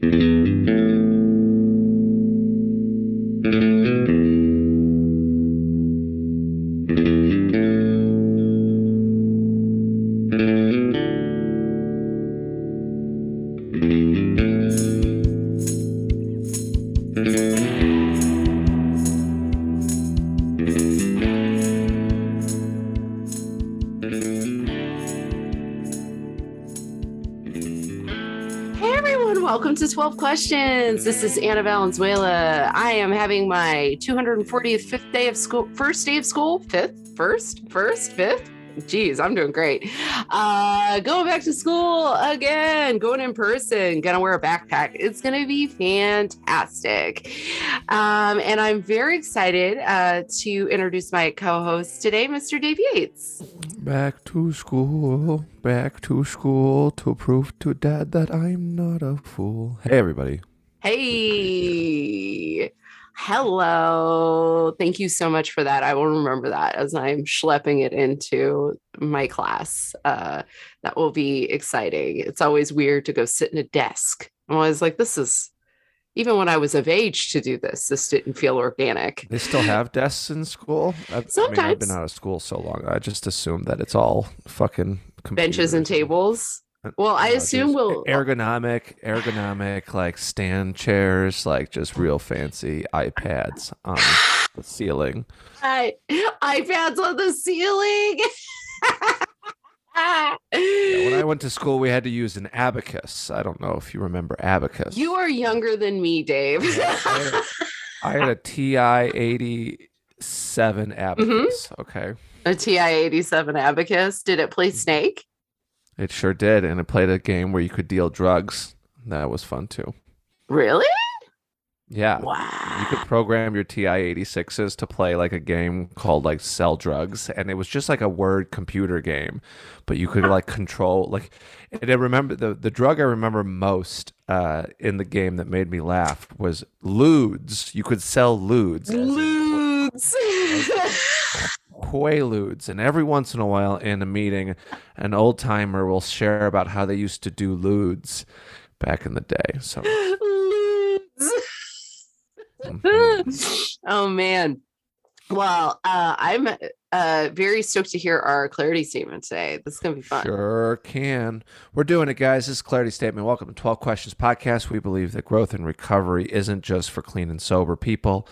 Hey Questions. This is Anna Valenzuela. I am having my 240th fifth day of school, first day of school, fifth, first, first, fifth. Geez, I'm doing great. Uh, going back to school again, going in person, gonna wear a backpack. It's gonna be fantastic. Um, and I'm very excited uh, to introduce my co-host today, Mr. Dave Yates. Back to school, back to school to prove to dad that I'm not a fool. Hey, everybody. Hey, hello. Thank you so much for that. I will remember that as I'm schlepping it into my class. Uh, that will be exciting. It's always weird to go sit in a desk. I'm always like, this is, even when I was of age to do this, this didn't feel organic. They still have desks in school? I, I mean, I've been out of school so long. I just assume that it's all fucking Benches and tables. Uh, well, I assume we'll- ergonomic, ergonomic, like stand chairs, like just real fancy iPads on the ceiling. I, iPads on the ceiling. Yeah, when I went to school, we had to use an abacus. I don't know if you remember abacus. you are younger than me, Dave. Yeah, I had a- I had a TI 87 abacus. Mm-hmm. Okay. a TI 87 Abacus. Did it play Snake? It sure did. And it played a game where you could deal drugs. That was fun too. Really? Yeah. Wow. You could program your TI 86s to play like a game called like Sell Drugs. And it was just like a word computer game. But you could like control, like, and I remember the, the drug I remember most uh, in the game that made me laugh was ludes. You could sell in Ludes. Quaaludes, and every once in a while in a meeting, an old timer will share about how they used to do ludes back in the day. So. oh man. Well, uh, I'm uh, very stoked to hear our clarity statement today. This is gonna be fun. sure can. We're doing it, guys. This is Clarity Statement. Welcome to 12 Questions Podcast. We believe that growth and recovery isn't just for clean and sober people.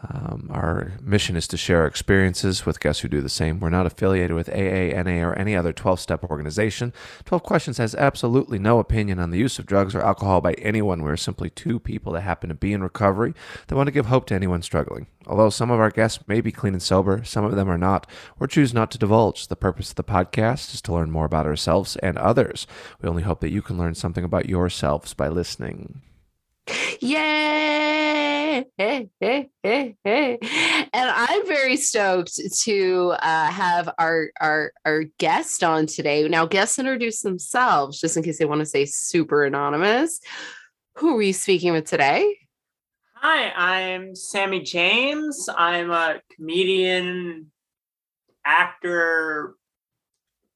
Um, our mission is to share experiences with guests who do the same. We're not affiliated with AA, NA, or any other 12 step organization. 12 Questions has absolutely no opinion on the use of drugs or alcohol by anyone. We're simply two people that happen to be in recovery that want to give hope to anyone struggling. Although some of our guests may be clean and sober, some of them are not, or choose not to divulge. The purpose of the podcast is to learn more about ourselves and others. We only hope that you can learn something about yourselves by listening. Yay! Hey, hey, hey, hey. And I'm very stoked to uh, have our, our our guest on today. Now, guests introduce themselves just in case they want to say super anonymous. Who are we speaking with today? Hi, I'm Sammy James. I'm a comedian, actor,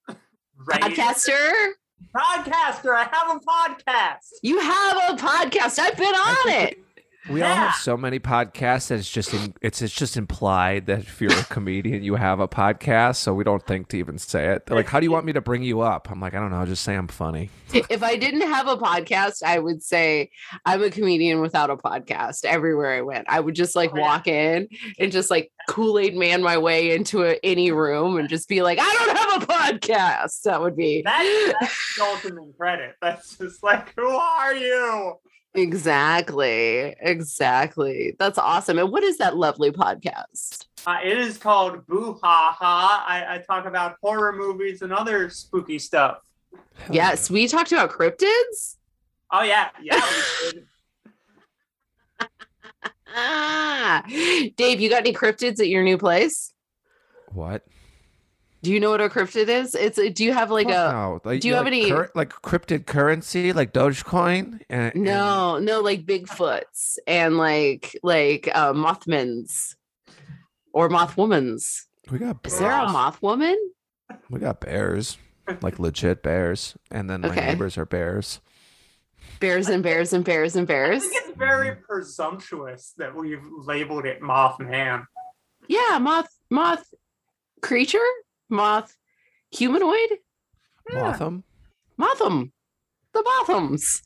writer- Podcaster? Podcaster. I have a podcast. You have a podcast. I've been on it. We all have so many podcasts that it's just in, it's it's just implied that if you're a comedian, you have a podcast. So we don't think to even say it. They're like, "How do you want me to bring you up?" I'm like, "I don't know. Just say I'm funny." If I didn't have a podcast, I would say I'm a comedian without a podcast everywhere I went. I would just like Oh, walk in and just like Kool Aid man my way into a, any room and just be like, I don't have a podcast. That would be That's, that's the ultimate credit. That's just like, who are you? Exactly, exactly. That's awesome. And what is that lovely podcast? Uh, it is called Boo Ha Ha. I, I talk about horror movies and other spooky stuff. Yes, we talked about cryptids. Oh yeah, yeah. we did. Ah, Dave, you got any cryptids at your new place? What? Do you know what a cryptid is? It's do you have like a no. Like, do you have like any- cur- like cryptid currency, like Dogecoin? And, and- no, no, like Bigfoots and like like uh, Mothmans or Mothwomans. we got Is there a Wow. Mothwoman? we got bears, like legit bears, and then my Okay. neighbors are bears. Bears and bears and bears and bears. I bears. think it's very presumptuous that we've labeled it Mothman. Yeah, moth moth creature, moth humanoid, Yeah. Motham. Motham, the Mothams.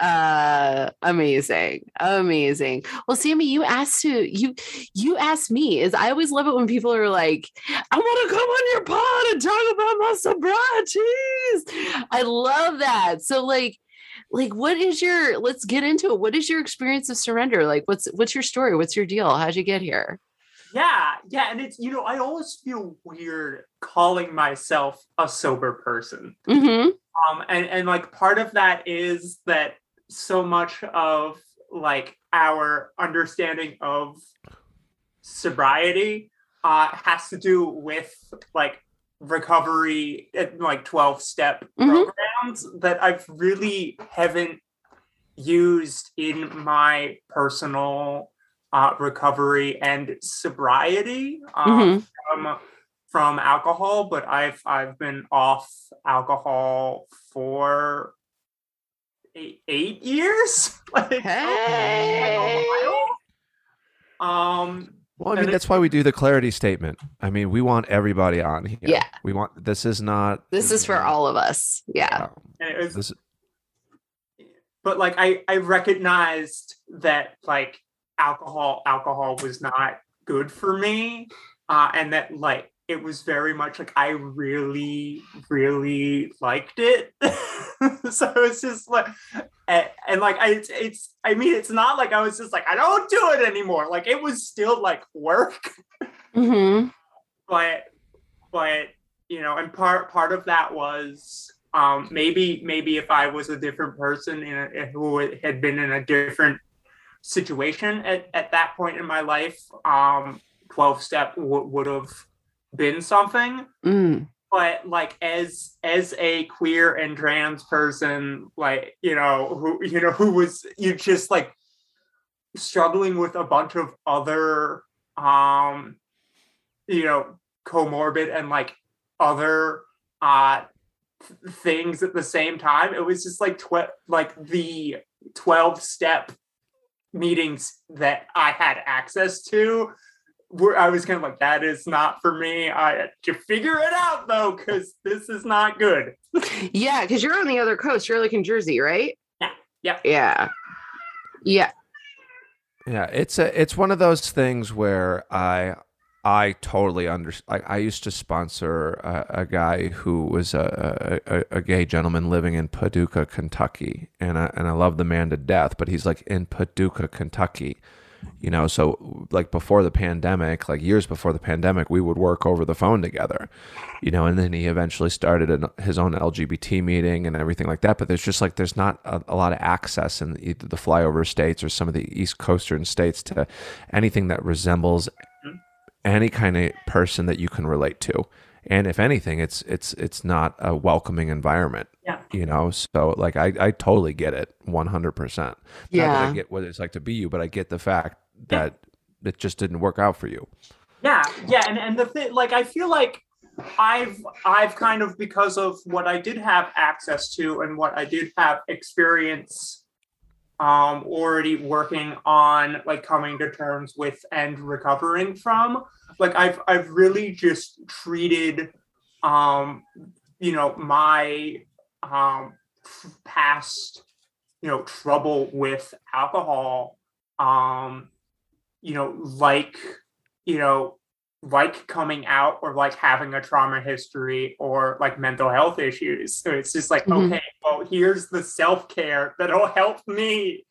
Uh, amazing, amazing. Well, Sammy, you asked to you you asked me. Is I always love it when people are like, "I want to come on your pod and talk about my sobrieties." I love that. So, like, like, what is your? Let's get into it. What is your experience of surrender? Like, what's what's your story? What's your deal? How'd you get here? Yeah, yeah, and it's you know I always feel weird calling myself a sober person. Mm-hmm. Um, and and like part of that is that so much of like our understanding of sobriety uh has to do with like recovery and like 12 step Mhm. programs that I've really haven't used in my personal uh, recovery and sobriety um, Mhm. from from alcohol, but I've I've been off alcohol for eight, eight years. like, like Hey. Um, Well, I mean, that's why we do the clarity statement. I mean, we want everybody on here. Yeah. We want this is not This is for all of us. Yeah. um, was this but like I I recognized that like alcohol alcohol was not good for me uh and that like it was very much like I really really liked it. So it's just like and, and like I it's, it's I mean it's not like I was just like I don't do it anymore. Like it was still like work. Mm-hmm. but but you know and part part of that was um maybe maybe if i was a different person in a, who had been in a different situation at, at that point in my life um 12 step w- would have been something Mm. but like as as a queer and trans person like you know who you know who was you just like struggling with a bunch of other um you know comorbid and like other uh th- things at the same time it was just like tw- like the 12 step meetings that i had access to where i was kind of like that is not for me i to figure it out though because this is not good Yeah, because you're on the other coast. You're like in Jersey, right? Yeah. Yeah. Yeah. Yeah. Yeah, it's a it's one of those things where I I totally understand. I, I used to sponsor a, a guy who was a, a a gay gentleman living in Paducah, Kentucky, and I, and I love the man to death, but he's like in Paducah, Kentucky. You know, so like before the pandemic, like years before the pandemic, we would work over the phone together. You know, and then he eventually started an, his own LGBT meeting and everything like that. But there's just like there's not a, a lot of access in either the flyover states or some of the East Coastern states to anything that resembles any kind of person that you can relate to. And if anything, it's it's it's not a welcoming environment. Yeah. You know, so like I, I totally get it one hundred percent. Not that Yeah. I get what it's like to be you, but I get the fact that it just didn't work out for you. yeah yeah and, and the thing like i feel like i've i've kind of because of what i did have access to and what i did have experience um already working on like coming to terms with and recovering from. Like i've i've really just treated um you know my um past you know trouble with alcohol um you know like you know like coming out or like having a trauma history or like mental health issues so it's just like Mhm. okay well here's the self-care that'll help me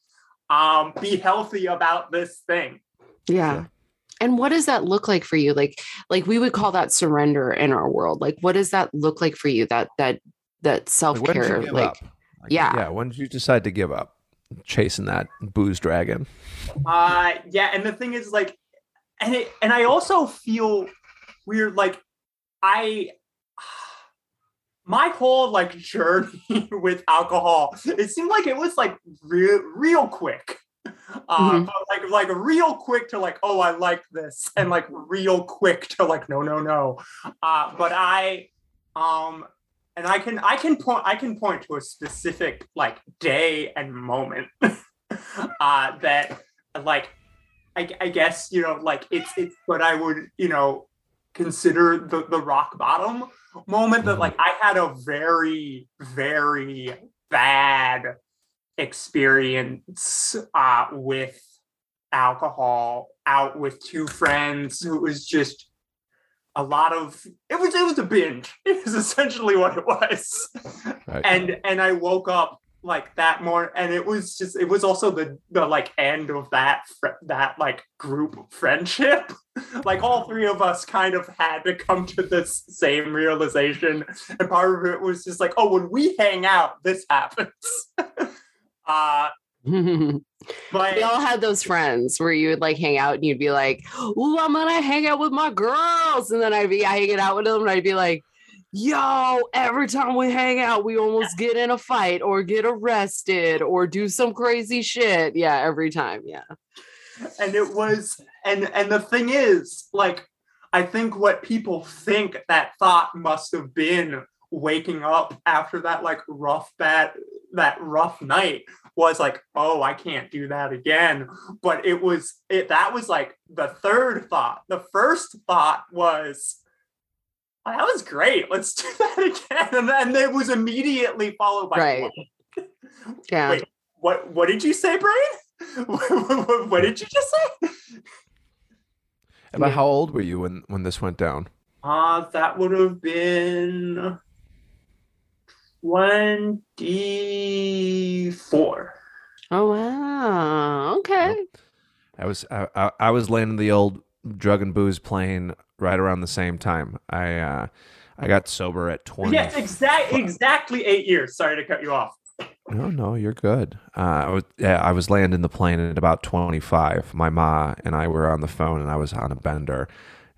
um be healthy about this thing Yeah. Yeah. And what does that look like for you? Like, like we would call that surrender in our world. Like, what does that look like for you? That that that self when did you care. give Like. Like, yeah. Yeah. When did you decide to give up chasing that booze dragon? Uh yeah, and the thing is like and it and I also feel weird like I my whole like journey with alcohol it seemed like it was like real real quick uh Mhm. but, like like real quick to like oh i like this and like real quick to like no no no uh but i um and I can I can point I can point to a specific like day and moment uh that like I, I guess you know like it's it's what I would you know consider the the rock bottom moment that like I had a very very bad experience uh with alcohol out with two friends. Who was just a lot of it was it was a binge. It was essentially what it was. Right. and and i woke up like that more and it was just it was also the the like end of that fr- that like group friendship. Like all three of us kind of had to come to this same realization and part of it was just like oh when we hang out this happens. Uh but we all had those friends where you would like hang out and you'd be like, "Ooh, I'm gonna hang out with my girls," and then I'd be hanging out with them and I'd be like, "Yo, every time we hang out, we almost get in a fight or get arrested or do some crazy shit." Yeah, every time. Yeah. and it was and and the thing is like i think what people think that thought must have been waking up after that like rough bad that rough night was like oh i can't do that again but it was it that was like the third thought the first thought was "Oh, that was great let's do that again and then it was immediately followed by Right. Yeah. Wait. what what did you say brain what, what did you just say About Yeah. how old were you when when this went down? Uh, that would have been 24. Oh wow. Okay. I was I, I, I was landing the old drug and booze plane right around the same time. I uh, I got sober at twenty. Yes, exact, exactly eight years. Sorry to cut you off. No, no, you're good. Uh, I was yeah, I was landing the plane at about 25. My ma and I were on the phone, and I was on a bender,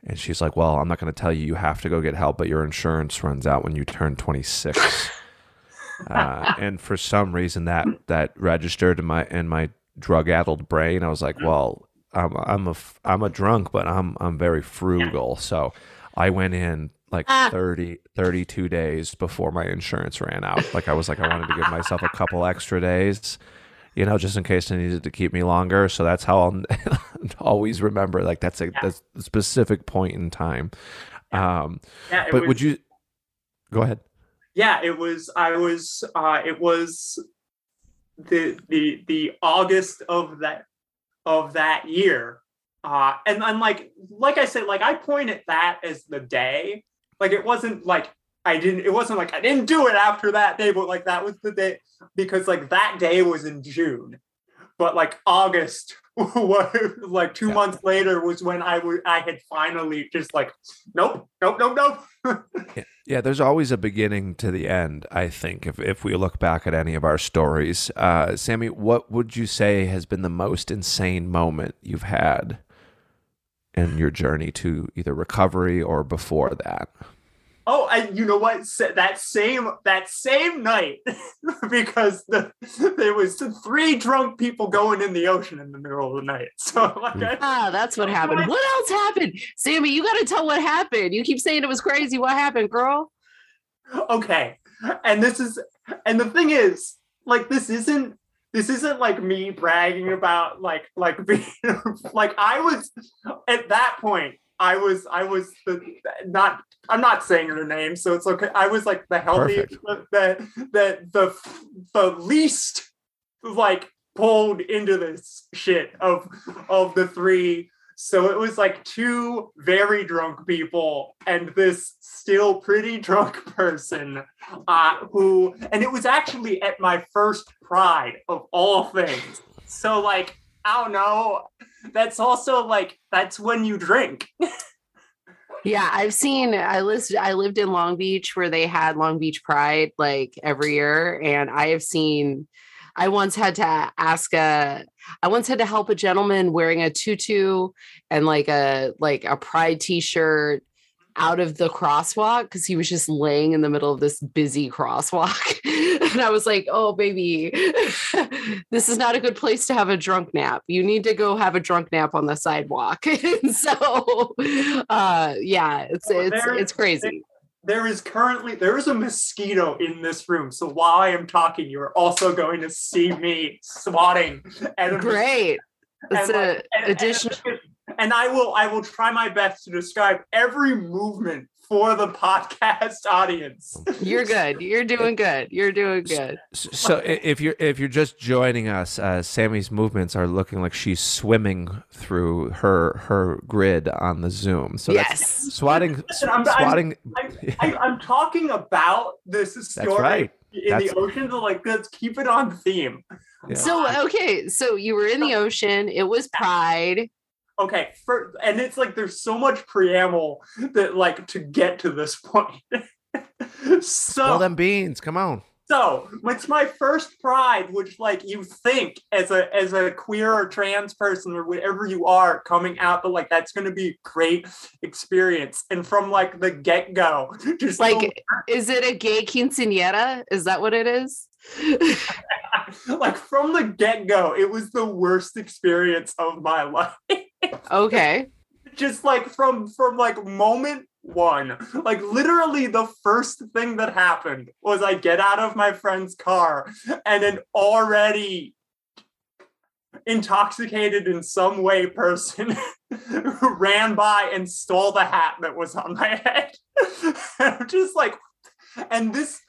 and she's like, "Well, I'm not going to tell you you have to go get help, but your insurance runs out when you turn 26." uh, and for some reason, that that registered in my in my drug-addled brain. I was like, "Well, I'm I'm a I'm a drunk, but I'm I'm very frugal." So I went in like Ah. 30 32 days before my insurance ran out. Like I was like I wanted to give myself a couple extra days, you know, just in case they needed to keep me longer. So that's how I'll always remember like that's a, that's a specific point in time. Um Yeah, but was, would you go ahead? Yeah, it was. I was. Uh, it was the the the August of that of that year. Uh, and and like like I said, like I point at that as the day. Like it wasn't like I didn't. It wasn't like I didn't do it after that day, but like that was the day because like that day was in June, but like August. was like two Yeah. months later was when I would I had finally just like nope nope nope nope Yeah, there's always a beginning to the end, I think, if, if we look back at any of our stories. Uh, Sammy, what would you say has been the most insane moment you've had in your journey to either recovery or before that? Oh, and you know what? That same that same night, because the, there was three drunk people going in the ocean in the middle of the night. So like, I, Ah, that's what happened. What else happened? Sammy, you got to tell what happened. You keep saying it was crazy. What happened, girl? okay, and this is and the thing is, like, this isn't this isn't like me bragging about like like being like I was at that point. I was I was the not I'm not saying her name, so it's okay. I was like the healthiest, the the the the least like pulled into this shit of of the three. So it was like two very drunk people and this still pretty drunk person uh, who, and it was actually at my first pride of all things. So like I don't know. That's also like that's when you drink. Yeah, I've seen. I lived. I lived in Long Beach where they had Long Beach Pride like every year, and I have seen. I once had to ask a. I once had to help a gentleman wearing a tutu and like a like a Pride T-shirt out of the crosswalk because he was just laying in the middle of this busy crosswalk, and I was like, "Oh, baby, this is not a good place to have a drunk nap. You need to go have a drunk nap on the sidewalk." and so, uh, yeah, it's Well, it's it's crazy. there is currently there is a mosquito in this room. So while I am talking, you are also going to see me swatting at a Great. That's and, a like, and- addition. and, and I will I will try my best to describe every movement for the podcast audience. You're good. You're doing good. You're doing good. S- So if you're if you're just joining us, uh, Sammy's movements are looking like she's swimming through her her grid on the Zoom. So that's yes. swatting Listen, I'm- I'm- swatting. I, I'm talking about this story That's right. in That's- the ocean. So like, let's keep it on theme. Yeah. So okay, so you were in the ocean. It was Pride. Okay, for, and it's like there's so much preamble that like to get to this point. Spill so them beans. Come on. so it's my first pride, which like you think as a as a queer or trans person or whatever you are coming out, but like that's gonna be a great experience. And from like the get go, just the Like, is it a gay quinceanera? Is that what it is? like from the get go, it was the worst experience of my life. Okay. Just like from from like moment one, like literally the first thing that happened was I get out of my friend's car and an already intoxicated in some way person ran by and stole the hat that was on my head. Just like, and this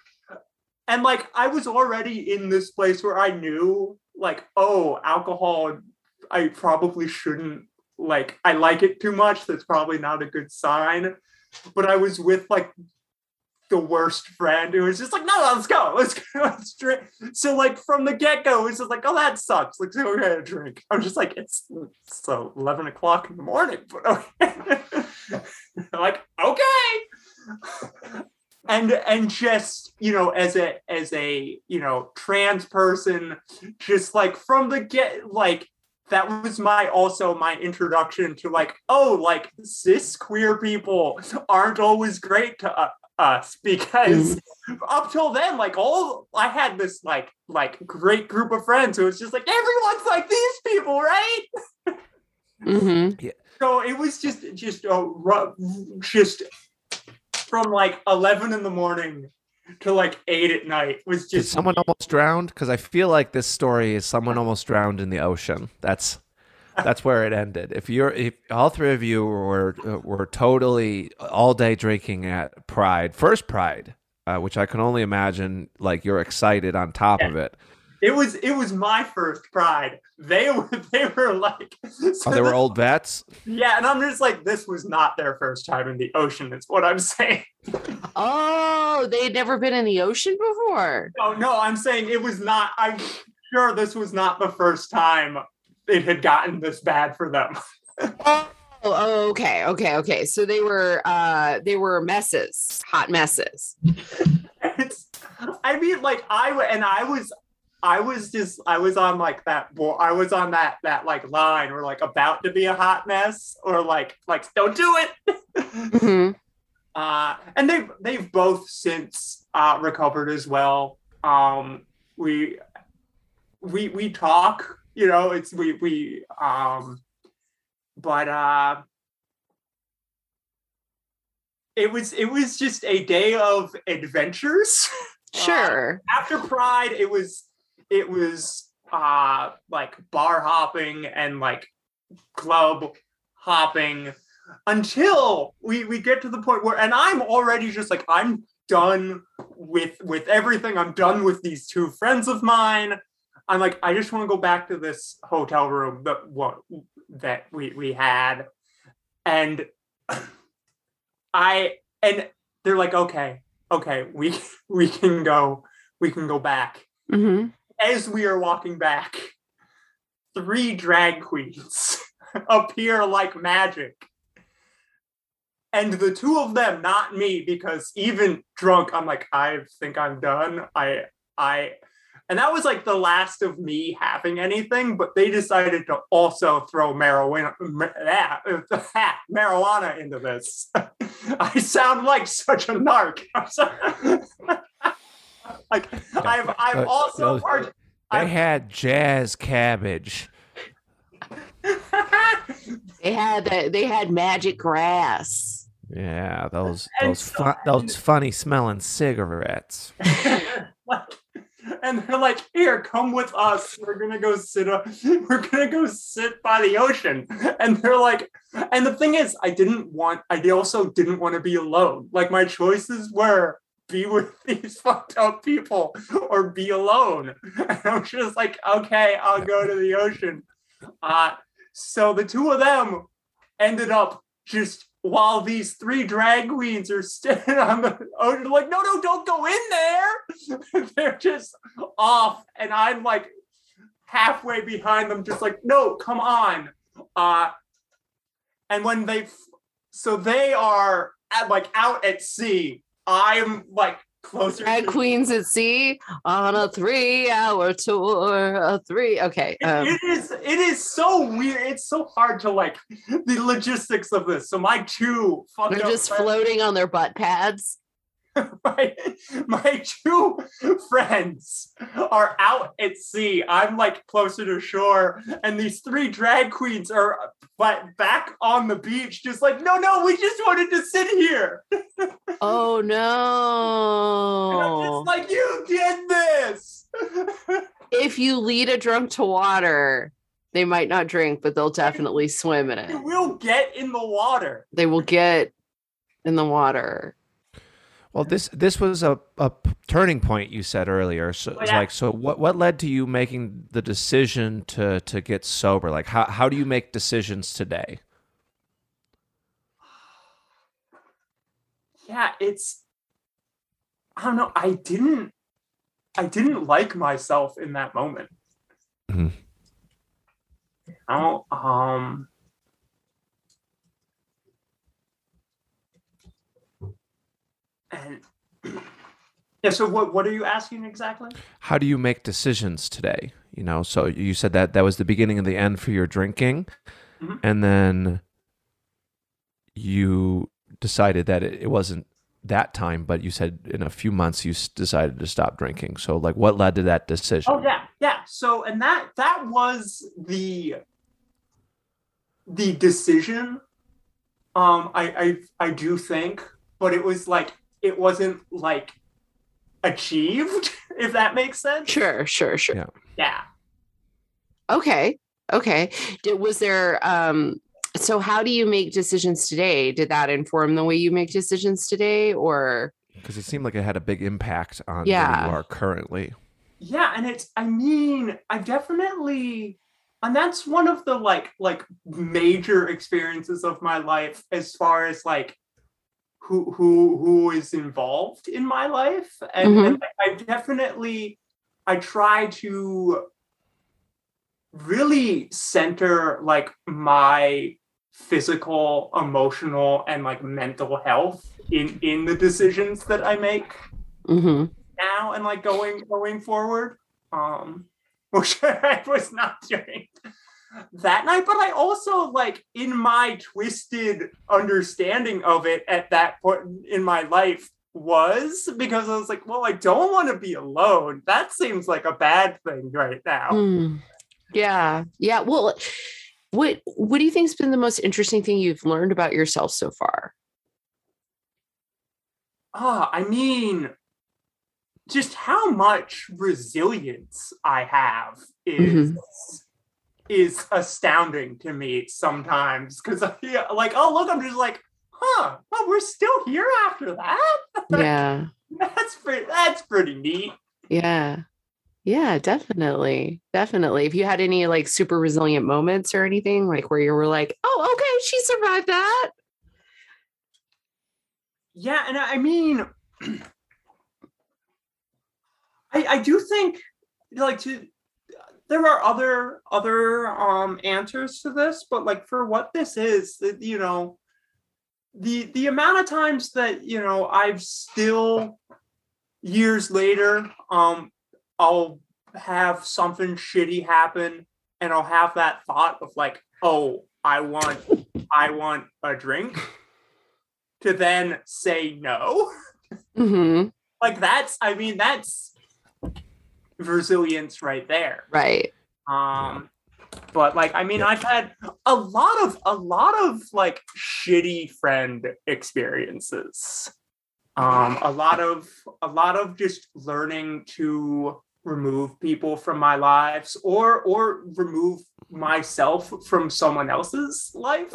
and like I was already in this place where I knew like oh alcohol I probably shouldn't like I like it too much that's probably not a good sign. But I was with like the worst friend who was just like no let's go let's go let's drink. So like from the get-go it was just like oh that sucks like so we're gonna drink. I'm just like it's so 11 o'clock in the morning but okay. Like okay. And and just you know as a as a you know trans person just like from the get like that was my also my introduction to like oh like cis queer people aren't always great to uh, us because up till then like all i had this like like great group of friends who was just like everyone's like these people right? Mm-hmm. so it was just just a ru- just from like 11 in the morning to like 8 at night was Did just someone almost drowned? Because I feel like this story is someone almost drowned in the ocean. That's that's where it ended. If you're, if all three of you were uh, were totally all day drinking at Pride, first Pride, uh, which I can only imagine, like you're excited on top of it. It was it was my first pride they were they were like so Oh, they were this- old vets. yeah and i'm just like this was not their first time in the ocean is what i'm saying Oh, they had never been in the ocean before. oh no i'm saying it was not i'm sure this was not the first time it had gotten this bad for them Oh, okay, okay, okay. So they were uh they were messes, hot messes. i mean like i w- and i was i was just i was on like that bo- i was on that that like line or like about to be a hot mess or like like don't do it. Hmm uh and they've they've both since uh recovered as well. Um we we we talk you know it's we we um but uh it was it was just a day of adventures. Sure. after pride it was it was uh like bar hopping and like club hopping until we we get to the point where and i'm already just like i'm done with with everything. I'm done with these two friends of mine. I'm like i just want to go back to this hotel room that what that we we had. And i and they're like okay okay we we can go we can go back. Hmm as we are walking back three drag queens appear like magic. And the two of them not me because even drunk i'm like i think i'm done. I i and that was like the last of me having anything but they decided to also throw marijuana marijuana into this. I sound like such a narc. like i've i've Uh, also part- They I've- had jazz cabbage. They had that they had magic grass. Yeah, those And those so- fu- those funny smelling cigarettes. like, and they're like, "Here, come with us. We're gonna go sit. Up, we're gonna go sit by the ocean." And they're like, and the thing is, I didn't want. I also didn't want to be alone. Like my choices were be with these fucked up people or be alone. And I'm just like, okay, I'll go to the ocean. Uh, so the two of them ended up just while these three drag queens are standing on the ocean, like, no, no, don't go in there. They're just off, and I'm like halfway behind them, just like, no, come on. Uh, and when they, so they are at, like out at sea. I'm like closer. Drag to- queens at sea on a three-hour tour. A three. Okay. It- Um, it is it is so weird. It's so hard to like the logistics of this. So my two they're just friends- floating on their butt pads. my, my two friends are out at sea. I'm like closer to shore, and these three drag queens are uh, but back on the beach, just like, no, no, we just wanted to sit here. Oh And I'm no! just like, you did this. if you lead a drunk to water, they might not drink, but they'll definitely swim in it. it. will get in the water. They will get in the water. Well, this this was a, a turning point you said earlier. So Oh, yeah. like, so what what led to you making the decision to to get sober? Like, how how do you make decisions today? yeah it's i don't know i didn't i didn't like myself in that moment Mhm. i don't um and yeah so what what are you asking exactly How do you make decisions today? You know, so you said that that was the beginning and the end for your drinking, Mhm. and then you decided that it, it wasn't that time, but you said in a few months you decided to stop drinking. So, like, what led to that decision? Oh yeah, yeah. So and that that was the the decision. Um, I I I do think, but it was like it wasn't like achieved, if that makes sense. Sure, sure, sure. Yeah. Yeah. Okay. Okay. Did, was there um so how do you make decisions today? Did that inform the way you make decisions today or Because it seemed like it had a big impact on where Yeah. you are currently. Yeah, and it's I mean, I've definitely and that's one of the like like major experiences of my life as far as like who who who is involved in my life and, Mhm. and I definitely I try to really center like my physical, emotional and like mental health in in the decisions that I make Mhm. now and like going going forward um which i was not doing that night but i also like in my twisted understanding of it at that point in my life was because i was like well i don't want to be alone that seems like a bad thing right now Hmm. Yeah. Yeah. Well, what what do you think's been the most interesting thing you've learned about yourself so far? Ah, I mean, just how much resilience I have is is astounding to me sometimes. Because I feel like, oh look, I'm just like, huh, well, we're still here after that. Yeah. That's pretty. That's pretty neat. Yeah. Yeah, definitely. Definitely. If you had any like super resilient moments or anything, like where you were like, oh, okay, she survived that. Yeah, and I mean, I I do think like to there are other other um answers to this, but like for what this is, you know, the the amount of times that you know I've still years later, um, I'll have something shitty happen, and I'll have that thought of like, oh, I want I want a drink to then say no. hmm Like that's I mean that's resilience right there. Right. Um but like I mean I've had a lot of a lot of like shitty friend experiences. Um, a lot of a lot of just learning to remove people from my lives or or remove myself from someone else's life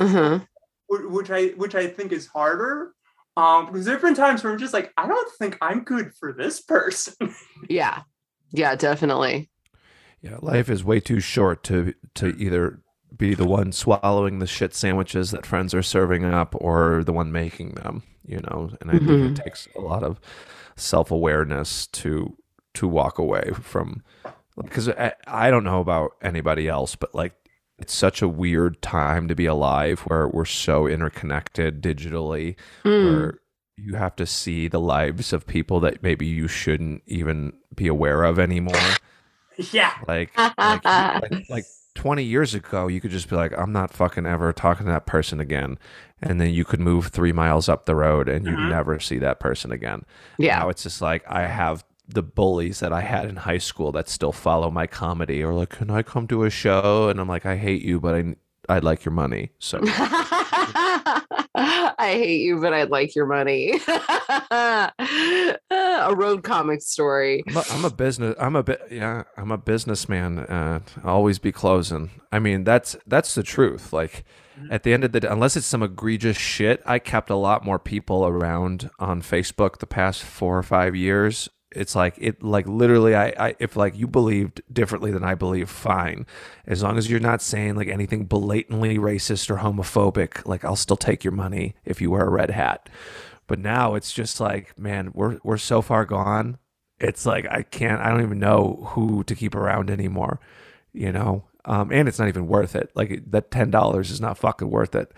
wh- which i which i think is harder um because there have been times where i'm just like i don't think i'm good for this person Yeah. Yeah, definitely. Yeah, life is way too short to to either be the one swallowing the shit sandwiches that friends are serving up or the one making them, you know. And I think Mhm. it takes a lot of self-awareness to to walk away from because I, I don't know about anybody else, but like it's such a weird time to be alive where we're so interconnected digitally Mm. where you have to see the lives of people that maybe you shouldn't even be aware of anymore. Yeah. Like like, like like 20 years ago you could just be like i'm not fucking ever talking to that person again. And then you could move three miles up the road and you Mhm. never see that person again. Yeah. now it's just like i have the bullies that i had in high school that still follow my comedy or like can i come to a show? And i'm like i hate you but i i'd like your money. So I hate you, but I'd like your money. a road comic story. I'm a, I'm a business. I'm a bit. Yeah, I'm a businessman. Uh, always be closing. I mean, that's that's the truth. Like, at the end of the day, unless it's some egregious shit, I kept a lot more people around on Facebook the past four or five years. It's like it, like literally. I, I if like you believed differently than I believe, fine. As long as you're not saying like anything blatantly racist or homophobic, like I'll still take your money if you wear a red hat. But now it's just like, man, we're we're so far gone it's like I can't I don't even know who to keep around anymore, you know. Um, and it's not even worth it. Like that ten dollars is not fucking worth it.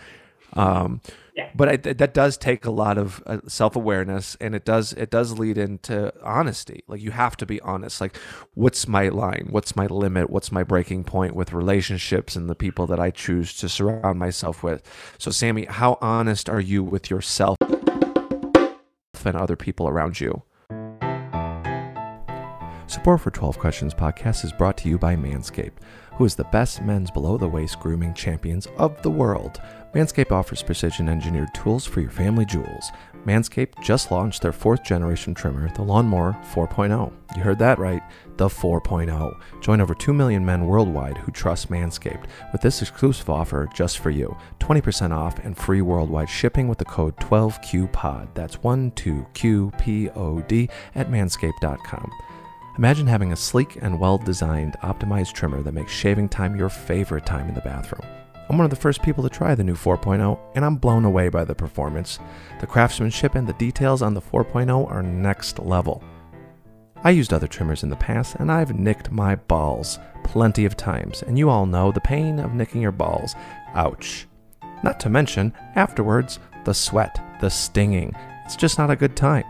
Um, Yeah. But I, that does take a lot of uh, self awareness, and it does it does lead into honesty. Like you have to be honest. Like, what's my line? What's my limit? What's my breaking point with relationships and the people that I choose to surround myself with? So, Sammy, how honest are you with yourself and other people around you? Support for 12 Questions podcast is brought to you by Manscaped, who is the best men's below the waist grooming champions of the world. Manscaped offers precision engineered tools for your family jewels. Manscaped just launched their fourth generation trimmer, the Lawnmower 4.0. You heard that right, the 4.0. Join over 2 million men worldwide who trust Manscaped with this exclusive offer just for you 20% off and free worldwide shipping with the code 12QPOD. That's 12QPOD at manscaped.com. Imagine having a sleek and well designed, optimized trimmer that makes shaving time your favorite time in the bathroom. I'm one of the first people to try the new 4.0, and I'm blown away by the performance. The craftsmanship and the details on the 4.0 are next level. I used other trimmers in the past, and I've nicked my balls plenty of times, and you all know the pain of nicking your balls. Ouch. Not to mention, afterwards, the sweat, the stinging. It's just not a good time.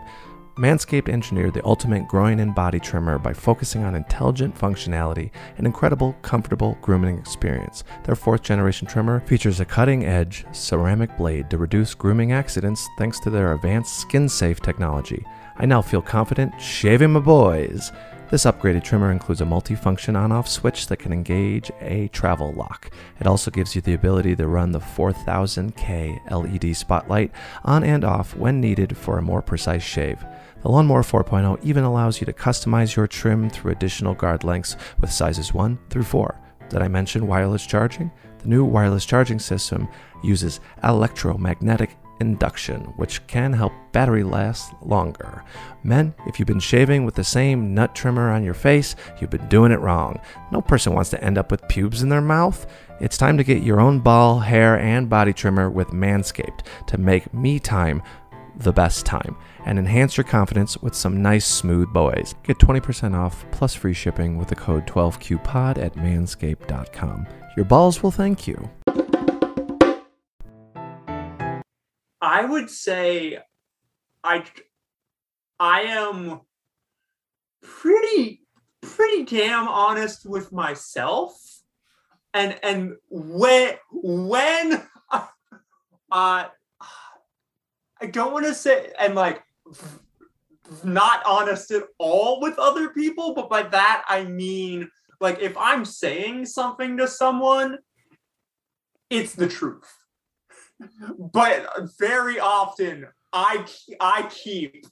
Manscaped engineered the ultimate groin and body trimmer by focusing on intelligent functionality and incredible, comfortable grooming experience. Their fourth generation trimmer features a cutting edge ceramic blade to reduce grooming accidents thanks to their advanced skin safe technology. I now feel confident shaving my boys. This upgraded trimmer includes a multifunction on off switch that can engage a travel lock. It also gives you the ability to run the 4000K LED spotlight on and off when needed for a more precise shave. The Lawnmower 4.0 even allows you to customize your trim through additional guard lengths with sizes 1 through 4. Did I mention wireless charging? The new wireless charging system uses electromagnetic induction, which can help battery last longer. Men, if you've been shaving with the same nut trimmer on your face, you've been doing it wrong. No person wants to end up with pubes in their mouth. It's time to get your own ball, hair, and body trimmer with Manscaped to make me time the best time and enhance your confidence with some nice smooth boys. Get 20% off plus free shipping with the code 12QPOD at manscaped.com. Your balls will thank you. I would say I I am pretty pretty damn honest with myself. And and when when uh, I don't want to say and like not honest at all with other people, but by that I mean like if I'm saying something to someone, it's the truth mm-hmm. but very often I I keep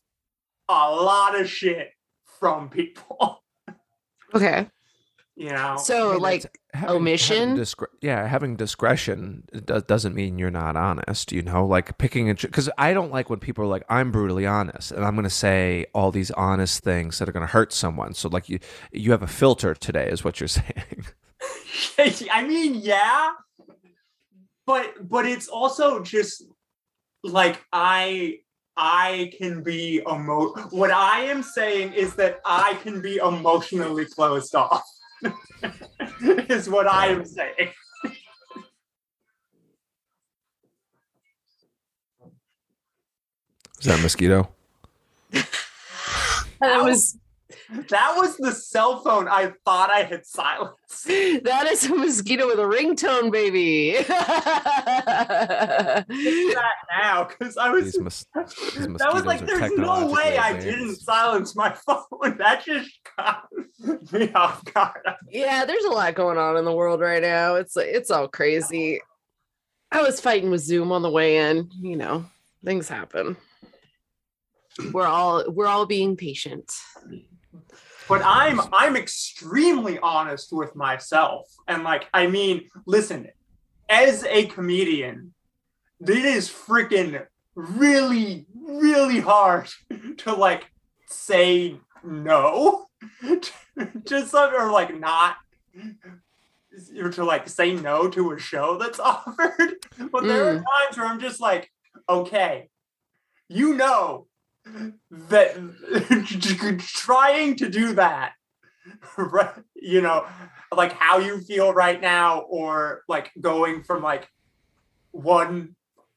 a lot of shit from people. Okay. You know. So I mean, like having- omission? having discre- yeah, having discretion does, doesn't mean you're not honest. You know, like picking and because I don't like when people are like, "I'm brutally honest," and I'm going to say all these honest things that are going to hurt someone. So, like you, you have a filter today, is what you're saying. I mean, yeah, but but it's also just like I I can be emo. What I am saying is that I can be emotionally closed off. is what I am saying. Is that a mosquito? that was That was the cell phone I thought I had silenced. that is a mosquito with a ringtone, baby. That now, because I was These, mos- these that was like, there's no way I technologically didn't silence my phone. That just got me off guard. yeah, there's a lot going on in the world right now. It's it's all crazy. I was fighting with Zoom on the way in. You know, things happen. We're all we're all being patient. But I'm I'm extremely honest with myself. And like, I mean, listen, as a comedian, it is freaking really, really hard to like say no to something or like not or to like say no to a show that's offered. But there are mm. times where I'm just like, okay, you know that trying to do that right you know like how you feel right now or like going from like one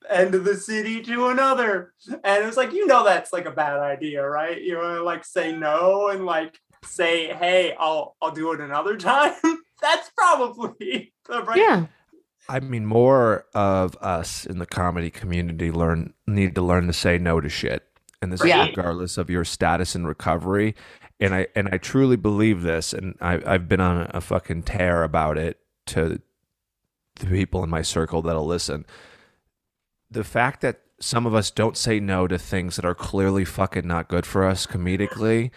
end of the city to another. And it's like you know that's like a bad idea right? You want to like say no and like say hey i'll i'll do it another time. That's probably the right Yeah. I mean, more of us in the comedy community learn need to learn to say no to shit, and this Yeah. is regardless of your status in recovery. And I and I truly believe this, and I, I've been on a fucking tear about it to the people in my circle that'll listen. The fact that some of us don't say no to things that are clearly fucking not good for us comedically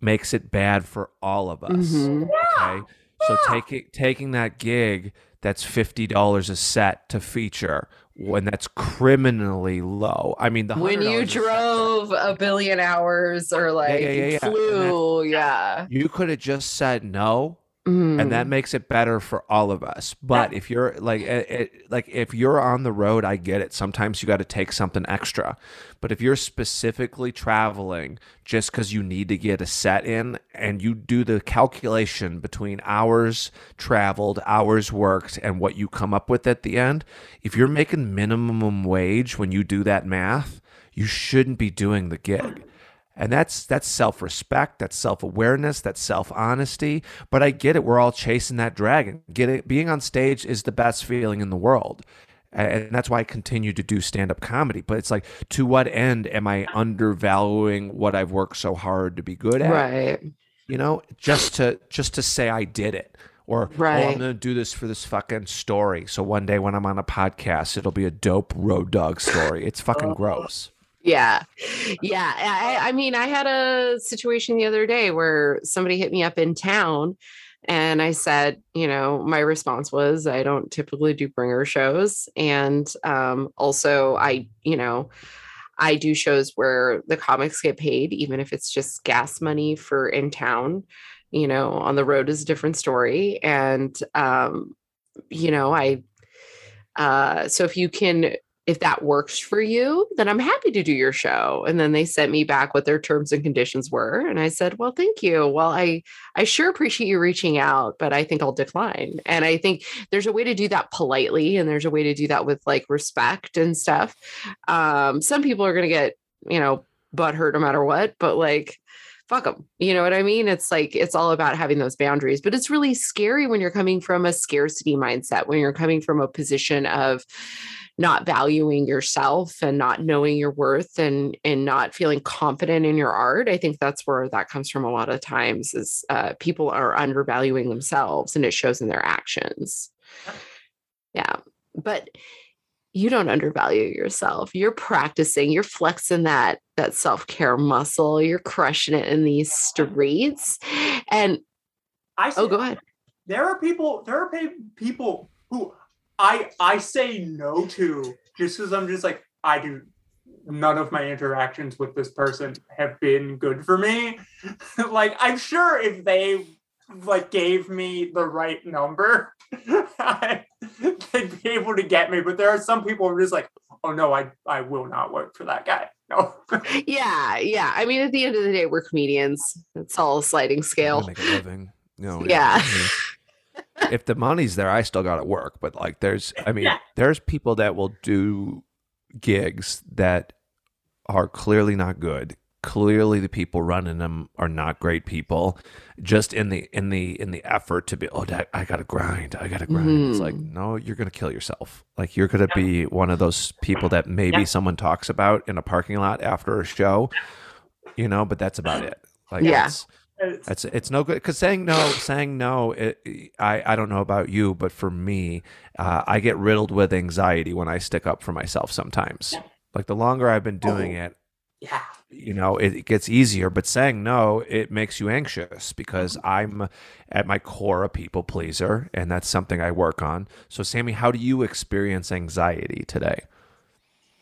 makes it bad for all of us. Mhm. Okay. So taking taking that gig that's fifty dollars a set to feature when that's criminally low. I mean, the When you $100 a set- drove a billion hours or like yeah, yeah, yeah. Flew, yeah. you could have just said no, Mhm. and that makes it better for all of us. But if you're like, it, it, like if you're on the road, I get it. Sometimes you got to take something extra. But if you're specifically traveling just because you need to get a set in, and you do the calculation between hours traveled, hours worked, and what you come up with at the end, if you're making minimum wage when you do that math, you shouldn't be doing the gig and that's that's self-respect that's self-awareness that's self-honesty. But i get it we're all chasing that dragon. Get it being on stage is the best feeling in the world. And that's why i continue to do stand-up comedy. But it's like to what end am i undervaluing what i've worked so hard to be good at? Right. you know just to just to say i did it. Or oh, i'm gonna do this for this fucking story. So one day when i'm on a podcast it'll be a dope road dog story. It's fucking oh. gross Yeah. Yeah. I, I mean, I had a situation the other day where somebody hit me up in town and I said, you know, my response was, I don't typically do bringer shows. And um, also, I, you know, I do shows where the comics get paid, even if it's just gas money for in town. You know, on the road is a different story. And, um, you know, I, uh, so if you can if that works for you, then I'm happy to do your show. And then they sent me back what their terms and conditions were. And I said, well, thank you. Well, I, I sure appreciate you reaching out, but I think I'll decline. And I think there's a way to do that politely and there's a way to do that with like respect and stuff. Um, some people are going to get, you know, butt hurt no matter what, but like, fuck them. You know what I mean? It's like, it's all about having those boundaries, but it's really scary when you're coming from a scarcity mindset, when you're coming from a position of, not valuing yourself and not knowing your worth and and not feeling confident in your art i think that's where that comes from a lot of times is uh, people are undervaluing themselves and it shows in their actions yeah but you don't undervalue yourself. You're practicing, you're flexing that that self-care muscle, you're crushing it in these streets. And I oh, go ahead. There are people, there are people who I I say no to just because I'm just like, I do none of my interactions with this person have been good for me. like I'm sure if they like gave me the right number, they'd be able to get me. But there are some people who are just like, oh no, I I will not work for that guy. No. yeah, yeah. I mean, at the end of the day, we're comedians. It's all a sliding scale. Make a living. No. Yeah. yeah. if the money's there, I still got to work. But like, there's, I mean, yeah. there's people that will do gigs that are clearly not good clearly the people running them are not great people just in the in the in the effort to be oh i gotta grind i gotta grind mm. it's like mm-hmm. no you're gonna kill yourself like you're gonna be one of those people that maybe yeah. someone talks about in a parking lot after a show you know but that's about it like yeah it's, it's it's no good because saying no saying no it, i i don't know about you but for me uh, i get riddled with anxiety when i stick up for myself sometimes like the longer i've been doing oh. it yeah you know it, gets easier but saying no it makes you anxious because i'm at my core a people pleaser and that's something i work on. So sammy how do you experience anxiety today?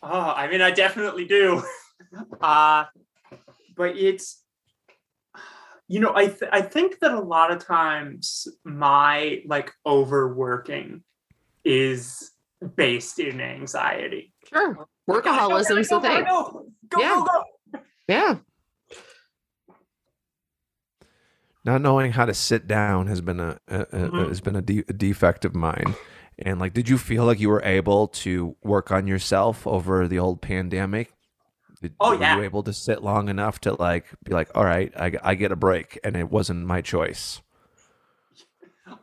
Oh i mean i definitely do. Uh but it's you know i th- i think that a lot of times my like overworking is based in anxiety. Sure. Workaholism's the thing. go, go, yeah. Go, yeah. Not knowing how to sit down has been a, a, mm-hmm. a has been a, de- a, defect of mine. And like, did you feel like you were able to work on yourself over the old pandemic? Did, oh yeah. Were you able to sit long enough to like be like, all right, I, I get a break, and it wasn't my choice.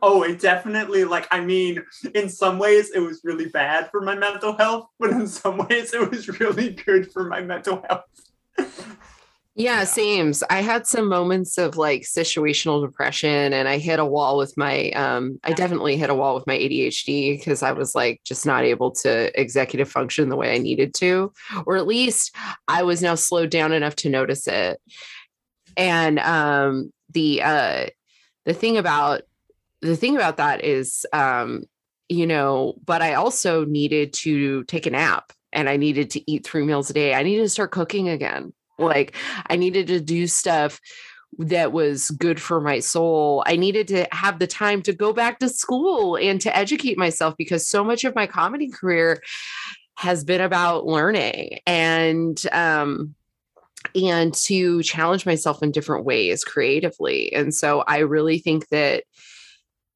Oh, it definitely like I mean, in some ways it was really bad for my mental health, but in some ways it was really good for my mental health. Yeah, seems. I had some moments of like situational depression and I hit a wall with my um I definitely hit a wall with my ADHD because I was like just not able to executive function the way I needed to or at least I was now slowed down enough to notice it. And um the uh the thing about the thing about that is um you know, but I also needed to take a nap and I needed to eat three meals a day. I needed to start cooking again. Like I needed to do stuff that was good for my soul. I needed to have the time to go back to school and to educate myself because so much of my comedy career has been about learning and um and to challenge myself in different ways creatively. And so I really think that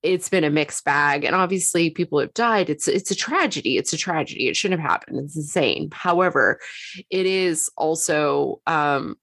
it's been a mixed bag and obviously people have died. It's it's a tragedy. It's a tragedy. It shouldn't have happened. It's insane. However it is also um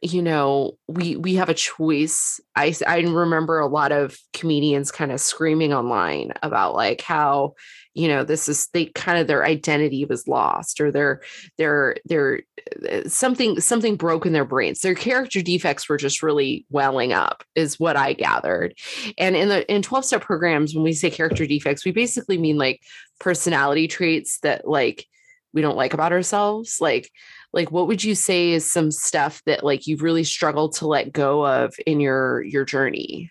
you know we we have a choice. I i remember a lot of comedians kind of screaming online about like how you know this is they kind of their identity was lost or their their their uh, something something broke in their brains. Their character defects were just really welling up is what i gathered. And in the in 12 step programs when we say character defects we basically mean like personality traits that like we don't like about ourselves. Like like what would you say is some stuff that like you've really struggled to let go of in your your journey?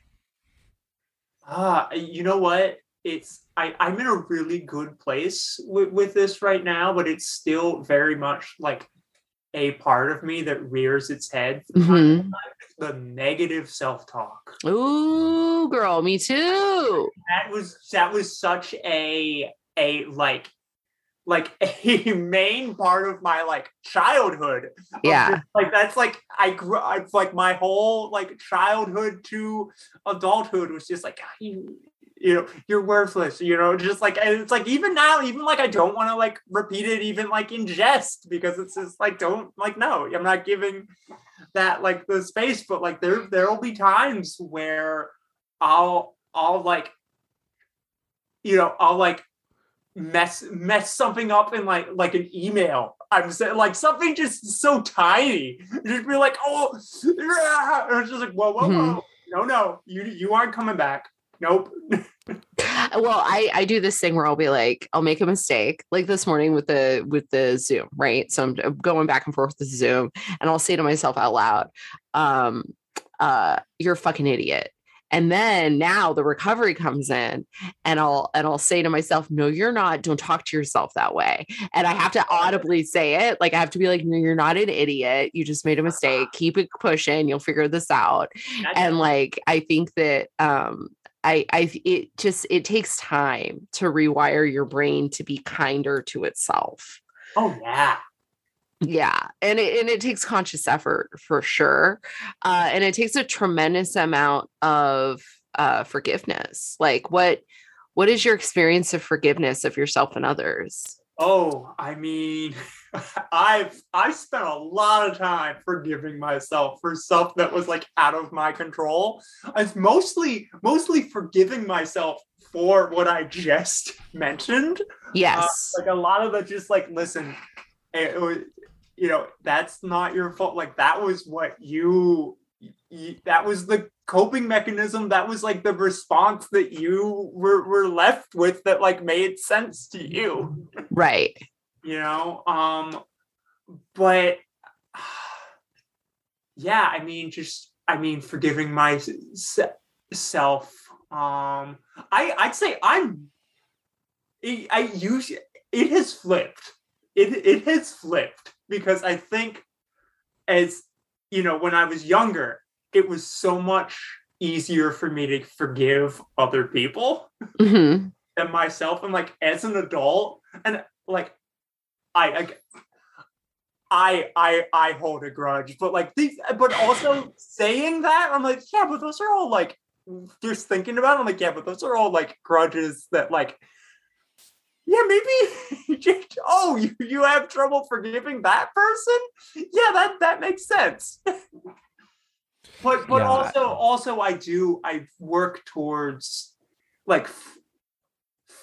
Ah uh, you know what it's I, I'm in a really good place with, with this right now, but it's still very much like a part of me that rears its head. Mm-hmm. The negative self-talk. Ooh, girl, me too. That was that was such a a like like a main part of my like childhood. Yeah. like that's like I grew up like my whole like childhood to adulthood was just like you you know you're worthless you know just like and it's like even now even like i don't want to like repeat it even like in jest because it's just like don't like no i'm not giving that like the space but like there there'll be times where i'll i'll like you know i'll like mess mess something up in like like an email. I'm saying like something just so tiny. Just be like oh yeah. it's just like whoa whoa whoa. Mm-hmm. no no. You you aren't coming back. Nope well i i do this thing where i'll be like i'll make a mistake like this morning with the with the zoom right so i'm going back and forth with the zoom and i'll say to myself out loud um uh you're a fucking idiot and then now the recovery comes in and I'll and I'll say to myself, no, you're not. Don't talk to yourself that way. And I have to audibly say it. Like I have to be like, no, you're not an idiot. You just made a mistake. Keep it pushing. You'll figure this out. And like I think that um I, I it just it takes time to rewire your brain to be kinder to itself. Oh yeah. Yeah, and it and it takes conscious effort for sure, uh, and it takes a tremendous amount of uh, forgiveness. Like what what is your experience of forgiveness of yourself and others? Oh, I mean, I've I spent a lot of time forgiving myself for stuff that was like out of my control. It's mostly mostly forgiving myself for what I just mentioned. Yes, uh, like a lot of the just like listen, it, it was you know that's not your fault. Like that was what you, you that was the coping mechanism. That was like the response that you were, were left with that like made sense to you. Right. You know um but yeah i mean just i mean forgiving myself um i i'd say i'm i, I use it has flipped. It it has flipped because i think as you know when i was younger it was so much easier for me to forgive other people mm-hmm. than myself and like as an adult and like I, I I I hold a grudge, but like these, but also saying that, I'm like, yeah, but those are all like just thinking about. It, I'm like, yeah, but those are all like grudges that like, yeah, maybe. oh, you you have trouble forgiving that person? Yeah, that that makes sense. but but yeah. also also I do I work towards like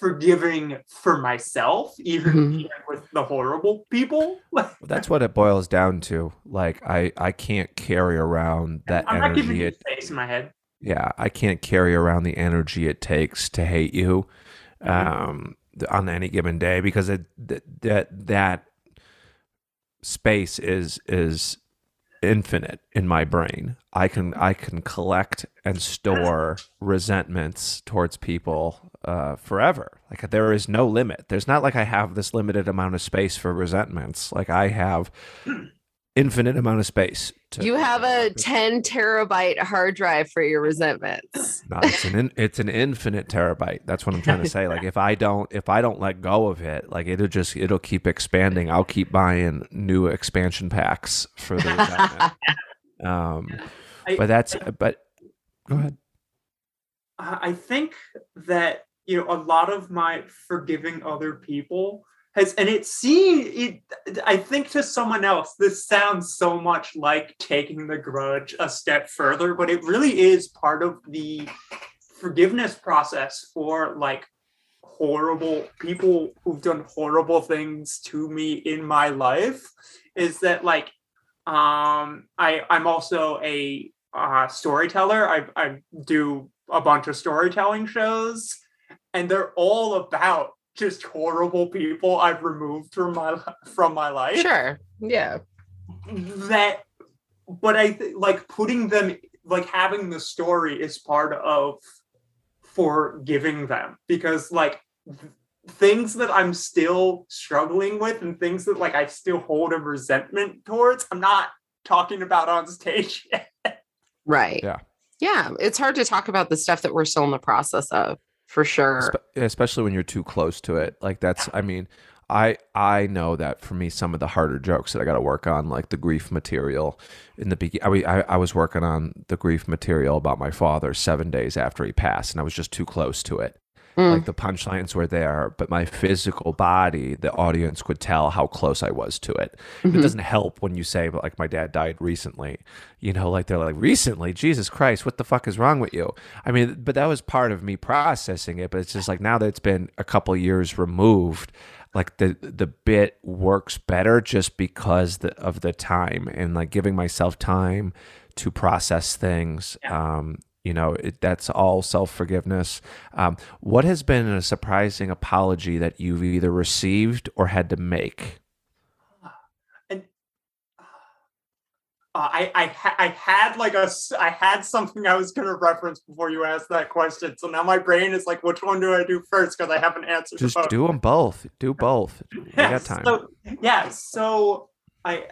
forgiving for myself, even, mm-hmm. even with the horrible people. that's what it boils down to. Like I, I can't carry around that I'm energy. Not giving it, space in my head. Yeah, I can't carry around the energy it takes to hate you mm-hmm. um, on any given day because it, that that space is is infinite in my brain. I can I can collect and store resentments towards people uh, forever. Like there is no limit. There's not like I have this limited amount of space for resentments. Like I have infinite amount of space. To, you have a 10 terabyte hard drive for your resentments. No, it's an in, it's an infinite terabyte. That's what I'm trying to say. Like if I don't if I don't let go of it, like it'll just it'll keep expanding. I'll keep buying new expansion packs for the resentment. um, but that's but go ahead. I think that you know a lot of my forgiving other people has and it seemed it i think to someone else this sounds so much like taking the grudge a step further but it really is part of the forgiveness process for like horrible people who've done horrible things to me in my life is that like um i i'm also a uh, storyteller. I, I do a bunch of storytelling shows and they're all about just horrible people I've removed from my from my life. Sure. Yeah. That but I th- like putting them like having the story is part of forgiving them because like th- things that I'm still struggling with and things that like I still hold a resentment towards, I'm not talking about on stage yet. Right. Yeah. Yeah. It's hard to talk about the stuff that we're still in the process of for sure. Especially when you're too close to it. Like that's, I mean, I I know that for me, some of the harder jokes that I got to work on, like the grief material in the beginning. I, I was working on the grief material about my father seven days after he passed, and I was just too close to it. Mm. Like the punchlines were there, but my physical body, the audience could tell how close I was to it. Mm-hmm. It doesn't help when you say, but like my dad died recently. You know, like they're like, recently? Jesus Christ, what the fuck is wrong with you? I mean, but that was part of me processing it. But it's just like now that it's been a couple years removed, like the the bit works better just because the, of the time and like giving myself time to process things. Yeah. Um, you know it, that's all self-forgiveness um, what has been a surprising apology that you've either received or had to make Uh, I I, ha- I had like a I had something I was gonna reference before you asked that question. So now my brain is like, which one do I do first? Because I haven't answered. just both. do them both do both we Yeah, got time So yeah, so I,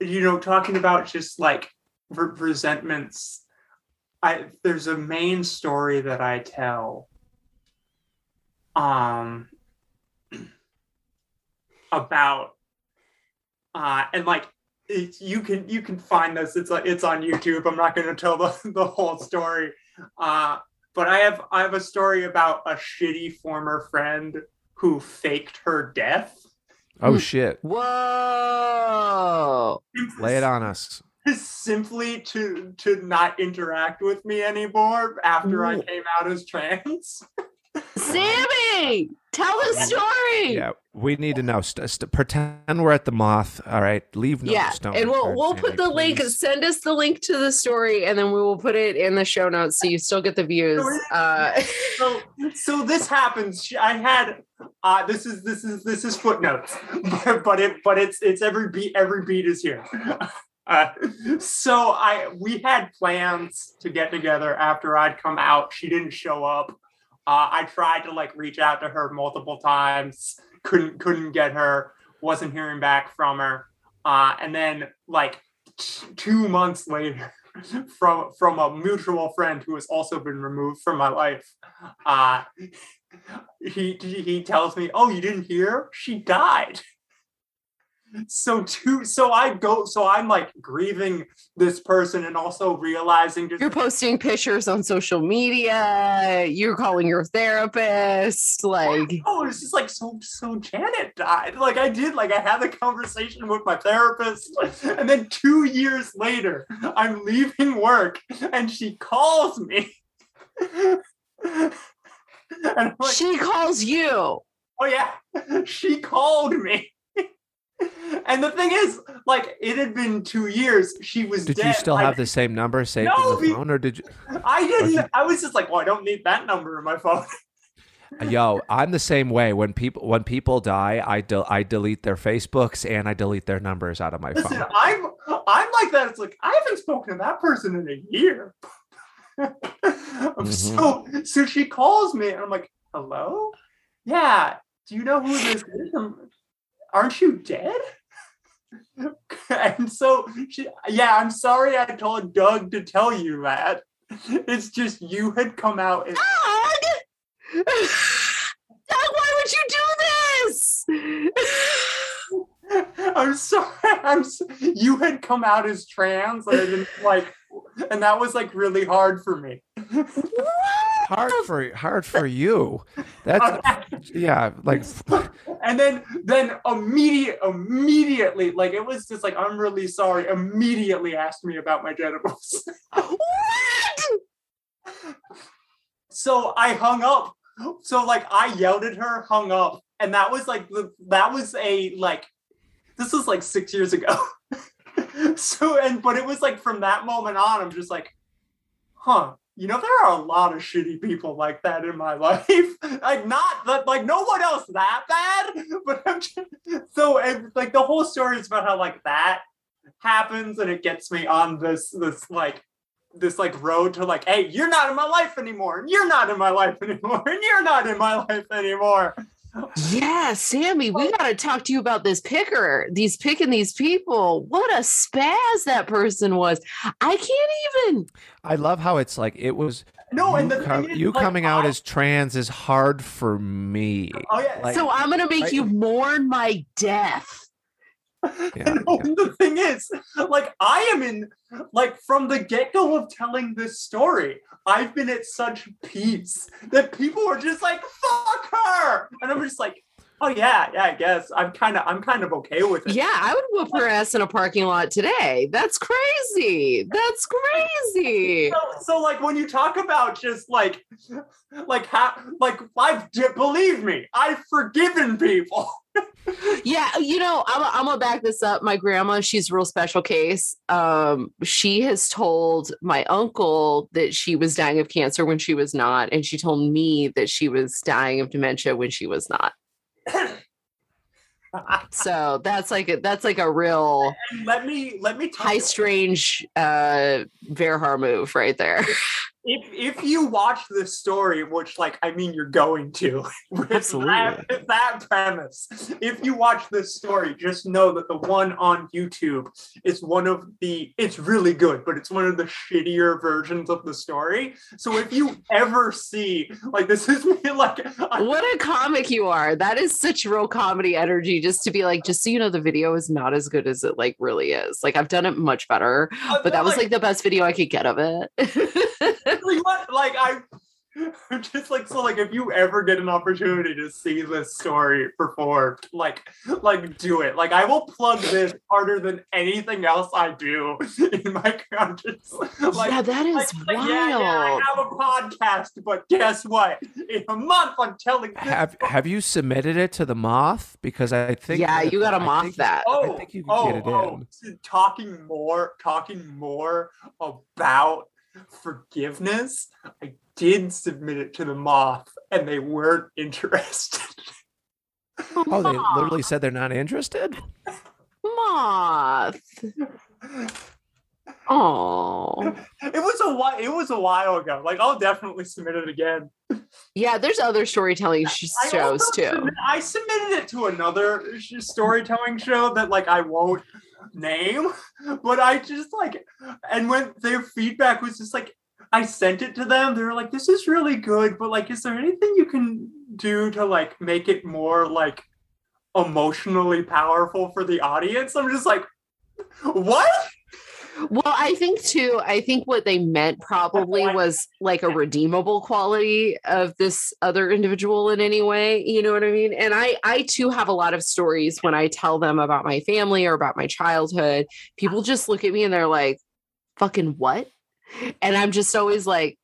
you know, talking about just like re- resentments. I there's a main story that I tell. Um. About. Uh, and like it, you can you can find this. It's like it's on YouTube. I'm not going to tell the the whole story. Uh, but I have I have a story about a shitty former friend who faked her death. oh shit Whoa. lay it on us simply to to not interact with me anymore after I came out as trans. Sammy, tell the story. yeah we need to know st- st- pretend we're at the moth all right leave no yeah, stone and we'll we'll put Sammy, the link. Send us the link to the story, and then we will put it in the show notes so you still get the views. Uh, so so this happens. I had uh this is this is this is footnotes, but, but it but it's it's every beat every beat is here. Uh, so I we had plans to get together after I'd come out. She didn't show up. Uh, I tried to like reach out to her multiple times. Couldn't couldn't get her. Wasn't hearing back from her. Uh, and then like t- two months later, from from a mutual friend who has also been removed from my life, uh, he he tells me, "Oh, you didn't hear? She died." So two, so I go, so I'm like grieving this person and also realizing just you're posting pictures on social media. You're calling your therapist. Like, oh, it's just like so so Janet died. Like I did, like I had a conversation with my therapist, and then two years later, I'm leaving work and she calls me. and like, she calls you. oh yeah, she called me. and the thing is, like, it had been two years. She was did dead. you still Like, have the same number saved No, in the phone or did you I didn't. you- I was just like, well, I don't need that number in my phone. Yo, I'm the same way. When people when people die, I del- I delete their Facebooks and I delete their numbers out of my Listen, phone. I'm I'm like that. It's like I haven't spoken to that person in a year. Mm-hmm. So so she calls me and I'm like, hello? Yeah. Do you know who this is? Aren't you dead? and so she yeah, I'm sorry I told Doug to tell you that. It's just you had come out and Doug! Doug, why would you do this? I'm sorry. I'm s- you had come out as trans and I didn't like and that was like really hard for me. Hard for hard for you. That's yeah, like and then then immediate immediately like it was just like I'm really sorry immediately asked me about my genitals. so I hung up. So like I yelled at her, hung up, and that was like the that was a like this was like six years ago. so and but it was like from that moment on, I'm just like, huh. You know, there are a lot of shitty people like that in my life. like not that like no one else that bad, but I'm just, so and like the whole story is about how like that happens and it gets me on this this like this like road to like, hey, you're not in my life anymore, and you're not in my life anymore, and you're not in my life anymore. Yeah, Sammy, we got to talk to you about this picker. These picking these people. What a spaz that person was. I can't even. I love how it's like it was No, and you, the com- thing is, you like, coming out I- as trans is hard for me. oh yeah, like- so I'm gonna make I- you mourn my death. Yeah, no, yeah. the thing is, like, I am in, like, from the get go of telling this story, I've been at such peace that people are just like, fuck her. And I'm just like, oh, yeah, yeah, I guess. I'm kind of, I'm kind of okay with it. Yeah, I would whoop her ass in a parking lot today. That's crazy. That's crazy. So, so, like, when you talk about just like, like, how, like, I've, believe me, I've forgiven people. Yeah, you know, I'm, I'm gonna back this up. My grandma, she's a real special case. Um, she has told my uncle that she was dying of cancer when she was not, and she told me that she was dying of dementia when she was not. so that's like a, that's like a real let me let me high strange uh Verhar move right there. if if you watch this story, which like I mean you're going to, with Absolutely. that, with that premise, if you watch this story, just know that the one on YouTube is one of the it's really good, but it's one of the shittier versions of the story. So if you ever see like this is me like I- what a comic you are. That is such real comedy energy just to be like, just so you know, the video is not as good as it like really is. Like I've done it much better, but that was like the best video I could get of it. like, what? like I just like so like if you ever get an opportunity to see this story performed, like like do it. Like I will plug this harder than anything else I do in my conscience. Like, yeah, that is like, like, wild. yeah, yeah, I have a podcast, but guess what? In a month, I'm telling this. Have Have you submitted it to the moth? Because I think Yeah, that- you gotta I moth think- that. oh, I think oh, you can oh, get it oh, oh, in. talking more, talking more about forgiveness. I did submit it to the moth, and they weren't interested. Oh, they literally said they're not interested. moth. Oh, it was a while. It was a while ago. Like I'll definitely submit it again. yeah. There's other storytelling sh- I shows too. submit- I submitted it to another sh- storytelling show that like I won't name, but I just like, and when their feedback was just like, I sent it to them. They were like, "This is really good, but like, is there anything you can do to like make it more like emotionally powerful for the audience?" I'm just like, "What?" Well, I think too, I think what they meant probably was like a redeemable quality of this other individual in any way. You know what I mean? And I I too have a lot of stories when I tell them about my family or about my childhood. People just look at me and they're like, fucking what? And I'm just always like,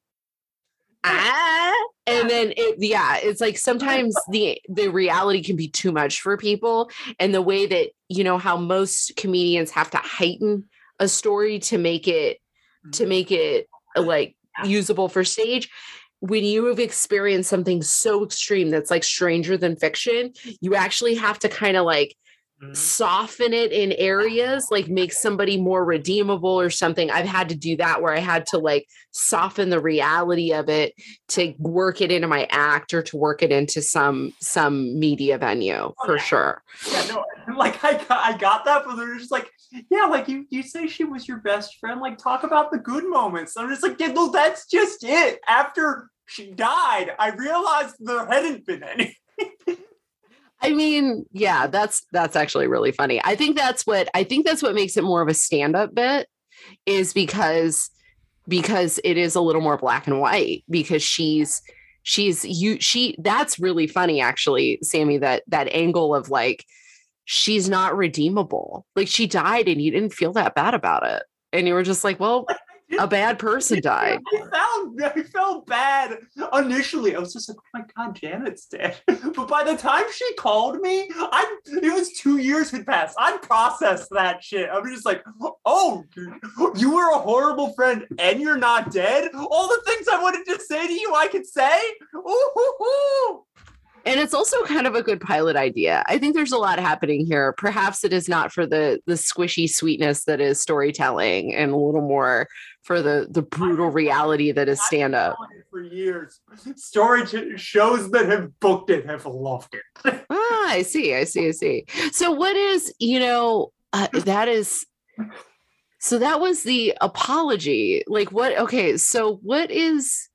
ah. And then it, yeah, it's like sometimes the the reality can be too much for people. And the way that, you know, how most comedians have to heighten a story to make it to make it uh, like usable for stage. When you have experienced something so extreme that's like stranger than fiction you actually have to kind of like Mm-hmm. soften it in areas like make somebody more redeemable or something i've had to do that where i had to like soften the reality of it to work it into my act or to work it into some some media venue oh, for yeah. sure Yeah, no, like I got, I got that, but they're just like, yeah, like you, you say she was your best friend. Like, talk about the good moments. I'm just like, yeah, no, that's just it. After she died, I realized there hadn't been any. I mean, yeah, that's that's actually really funny. I think that's what I think that's what makes it more of a stand-up bit is because because it is a little more black and white because she's she's you she that's really funny actually, Sammy that that angle of like she's not redeemable. Like she died and you didn't feel that bad about it. And you were just like, well, a bad person died. I found I felt bad initially. I was just like, oh my god, Janet's dead. But by the time she called me, I it was two years had passed. I processed that shit. I'm just like, oh, you were a horrible friend and you're not dead. All the things I wanted to say to you, I could say. Ooh, hoo, hoo. and it's also kind of a good pilot idea. I think there's a lot happening here. Perhaps it is not for the the squishy sweetness that is storytelling, and a little more for the the brutal reality that is stand up. I've known it For years, story t- shows that have booked it have loved it. Ah, I see, I see, I see. So what is you know uh, that is. So that was the apology. Like what? Okay, so what is?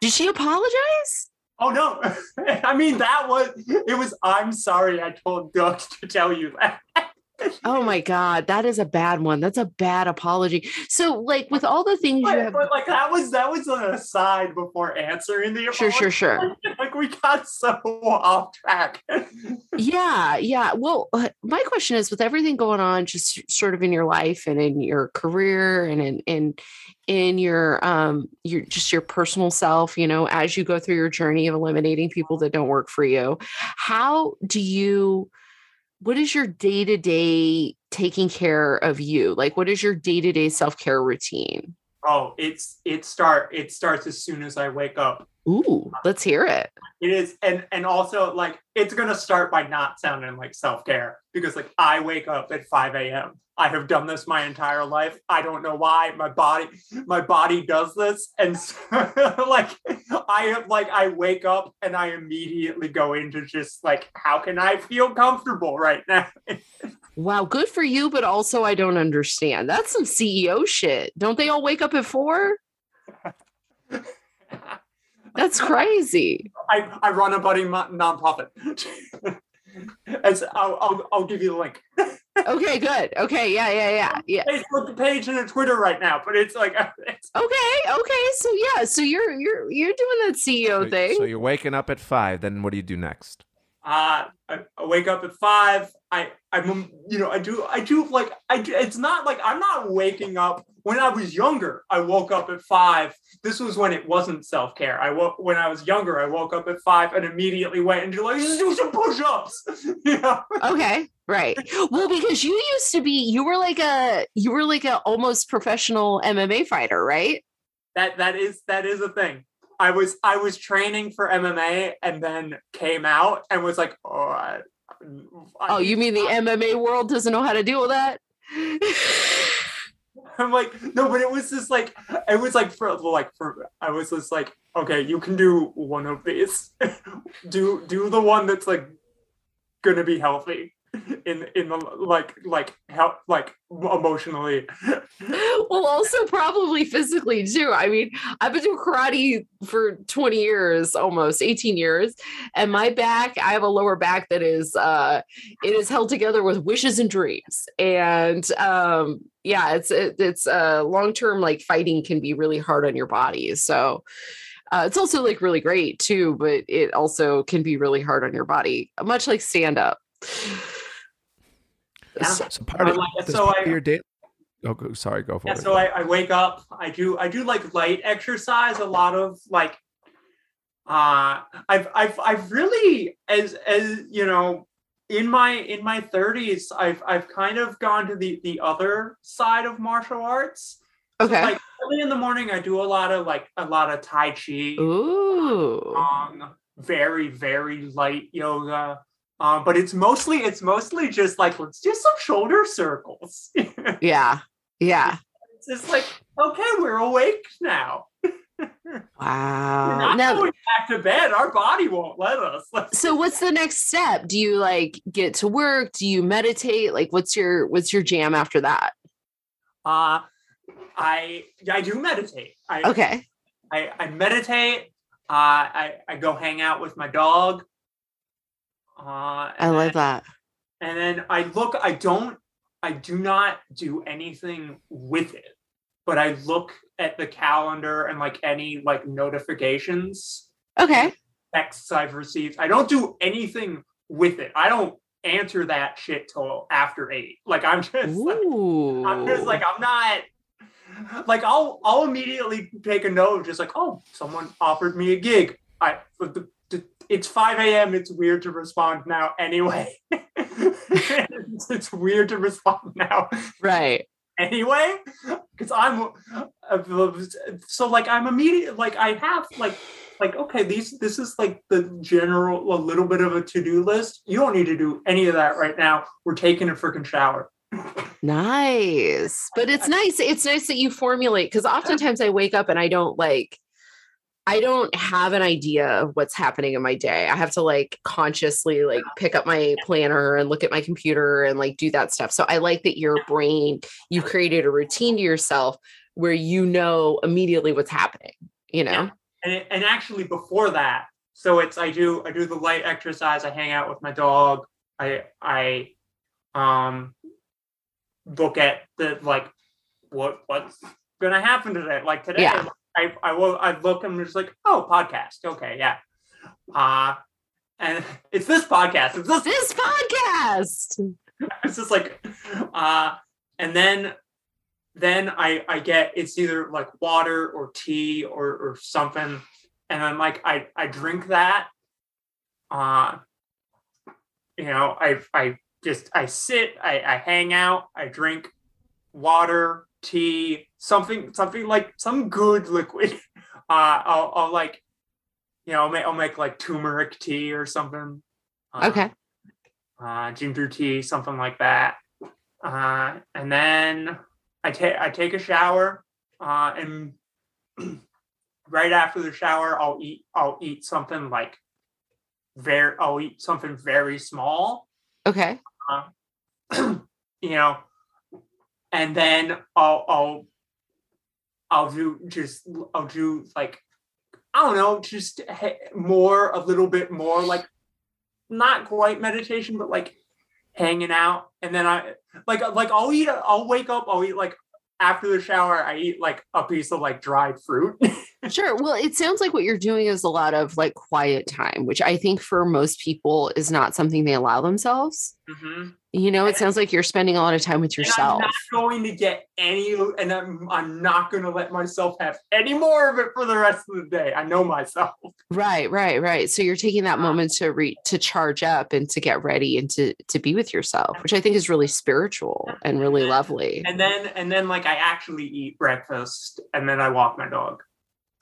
Did she apologize? Oh no! I mean that was it was. I'm sorry, I told Doug to tell you that. Oh my god, that is a bad one. That's a bad apology. So, like with all the things you have, but like that was that was an aside before answering the sure, sure, sure. Like we got so off track. Yeah, yeah. Well, uh, my question is, with everything going on, just sort of in your life and in your career and in in in your um your just your personal self, you know, as you go through your journey of eliminating people that don't work for you, how do you what is your day-to-day taking care of you? Like what is your day-to-day self-care routine? Oh, it's it start it starts as soon as I wake up. Ooh, let's hear it. It is, and and also like it's gonna start by not sounding like self care because like I wake up at five a.m. I have done this my entire life. I don't know why my body my body does this, and so, like I have like I wake up and I immediately go into just like how can I feel comfortable right now. wow, good for you, but also I don't understand. That's some CEO shit. Don't they all wake up at four? That's crazy. I, I run a budding nonprofit. As I'll, I'll, I'll give you the link. okay, good. Okay, yeah, yeah, yeah, yeah. Facebook page and a Twitter right now, but it's like it's... okay, okay. So yeah, so you're you're you're doing that CEO so, thing. So you're waking up at five. Then what do you do next? Uh, I, I wake up at five. I I'm you know I do I do like I do, it's not like I'm not waking up when I was younger, I woke up at five. This was when it wasn't self care. I woke when I was younger. I woke up at five and immediately went into like just do some push ups. yeah. Okay. Right. Well, because you used to be, you were like a, you were like a almost professional MMA fighter, right? That that is that is a thing. I was I was training for MMA and then came out and was like, oh. I, I, oh, you mean the MMA world doesn't know how to deal with that? I'm like, no, but it was just like, it was like for like for I was just like, okay, you can do one of these. do do the one that's like gonna be healthy in in the like like help like emotionally. Well also probably physically too. I mean i've been doing karate for 20 years almost 18 years and my back i have a lower back that is uh it is held together with wishes and dreams. And um yeah it's it, it's uh long term like fighting can be really hard on your body. So uh, it's also like really great too, but it also can be really hard on your body, much like stand up. Yeah. So part of, like, so part I, of your day. Oh, sorry, go for yeah, it. So I, I wake up. I do I do like light exercise. A lot of like. Uh, I've I've I've really as as you know in my in my 30s I've I've kind of gone to the the other side of martial arts. Okay. So like early in the morning I do a lot of like a lot of tai chi. Ooh. Um, very very light yoga. Um, but it's mostly it's mostly just like let's do some shoulder circles. yeah, yeah. It's just like okay, we're awake now. Wow. We're now going back to bed. Our body won't let us. so what's the next step? Do you like get to work? Do you meditate? Like what's your what's your jam after that? Uh I I do meditate. I, okay. I, I meditate. Uh, I I go hang out with my dog. Uh, I love that. And then I look, I don't, I do not do anything with it, but I look at the calendar and like any like notifications. Okay. Texts I've received. I don't do anything with it. I don't answer that shit till after eight. Like I'm just like I'm just like I'm not like I'll I'll immediately take a note just like oh someone offered me a gig. I the it's 5 a.m. It's weird to respond now anyway. it's, weird to respond now. Right. Anyway, because I'm uh, so like I'm immediate like I have like like okay these this is like the general a little bit of a to-do list. You don't need to do any of that right now. We're taking a freaking shower. Nice. But it's nice. It's nice that you formulate because oftentimes I wake up and I don't like I don't have an idea of what's happening in my day. I have to like consciously like pick up my planner and look at my computer and like do that stuff. So I like that your brain, you created a routine to yourself where you know immediately what's happening, you know? Yeah. And, and actually before that, so it's I do I do the light exercise, I hang out with my dog, I I um look at the like what what's gonna happen today. Like today, yeah. I I will I look and I'm just like, oh, podcast. Okay, yeah. Uh and it's this podcast. It's this, this podcast. It's just like uh and then then I I get it's either like water or tea or or something. And I'm like I I drink that. Uh you know, I I just I sit, I, I hang out, I drink water, tea, something something like some good liquid. Uh, I'll, I'll like, you know, I'll make, I'll make like turmeric tea or something. Uh, Okay. Uh, ginger tea, something like that. Uh, and then I take I take a shower, uh, and right after the shower, I'll eat I'll eat something like very I'll eat something very small, Okay. you know, and then I'll I'll I'll do just I'll do like I don't know, just more a little bit more like not quite meditation, but like hanging out, and then I like like I'll eat I'll wake up I'll eat like after the shower I eat like a piece of like dried fruit. Sure. Well, it sounds like what you're doing is a lot of like quiet time, which I think for most people is not something they allow themselves. Mhm. You know, it sounds like you're spending a lot of time with And yourself. I'm not going to get any, and I'm, I'm not going to let myself have any more of it for the rest of the day. I know myself. Right, right, right. So you're taking that moment to re to charge up and to get ready and to to be with yourself, which I think is really spiritual and really lovely. And then, and then, like, I actually eat breakfast, and then I walk my dog,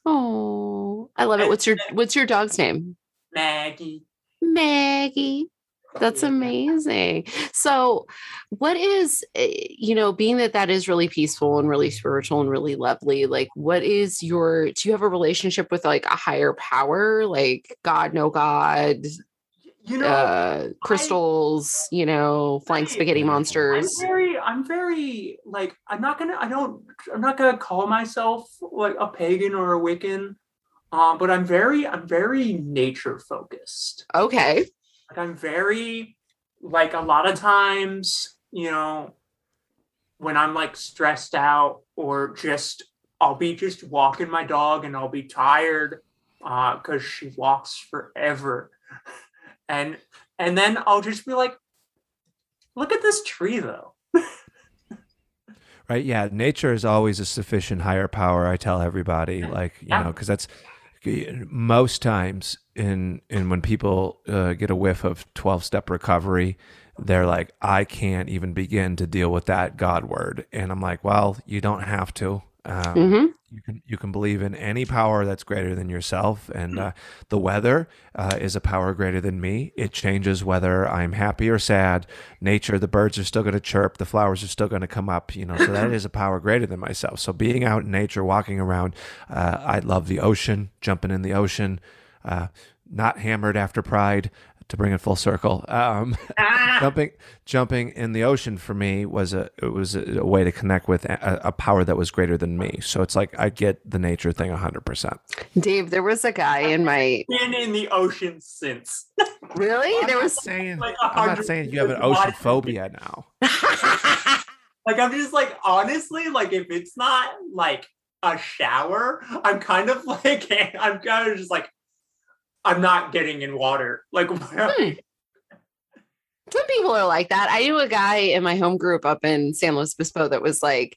Oh, I love it. What's your what's your dog's name? Maggie. Maggie. That's amazing. So, what is, eh, you know, being that that is really peaceful and really spiritual and really lovely, like, what is your, do you have a relationship with like a higher power, like God, no God, You know, uh, crystals, you know, flying I- spaghetti I'm monsters? very, I'm very like, I'm not gonna, I don't, I'm not gonna call myself like a pagan or a Wiccan, um, but I'm very, I'm very nature focused. Okay. Like I'm very like a lot of times, you know, when I'm like stressed out or just I'll be just walking my dog and I'll be tired uh because she walks forever. And and then I'll just be like, look at this tree though. Right. Yeah. Nature is always a sufficient higher power. I tell everybody, like, you know, because that's most times in, in when people uh, get a whiff of 12 step recovery, they're like, I can't even begin to deal with that God word. And I'm like, well, you don't have to. Um, hmm you can you can believe in any power that's greater than yourself. And uh, the weather uh, is a power greater than me. It changes whether i'm happy or sad. Nature the birds are still going to chirp. The flowers are still going to come up you know so that is a power greater than myself. So being out in nature walking around uh, i love the ocean jumping in the ocean uh, not hammered after pride to bring it full circle um, Ah! jumping jumping in the ocean for me was a it was a, a way to connect with a, a power that was greater than me so it's like i get the nature thing 100% Dave, there was a guy in my, Been in the ocean since. really? There was, saying Like a i'm not saying you have an ocean phobia now Like I'm just like honestly, like if it's not like a shower, I'm kind of like I'm kind of just like I'm not getting in water. Like Hmm. some people are like that. I knew a guy in my home group up in San Luis Obispo that was like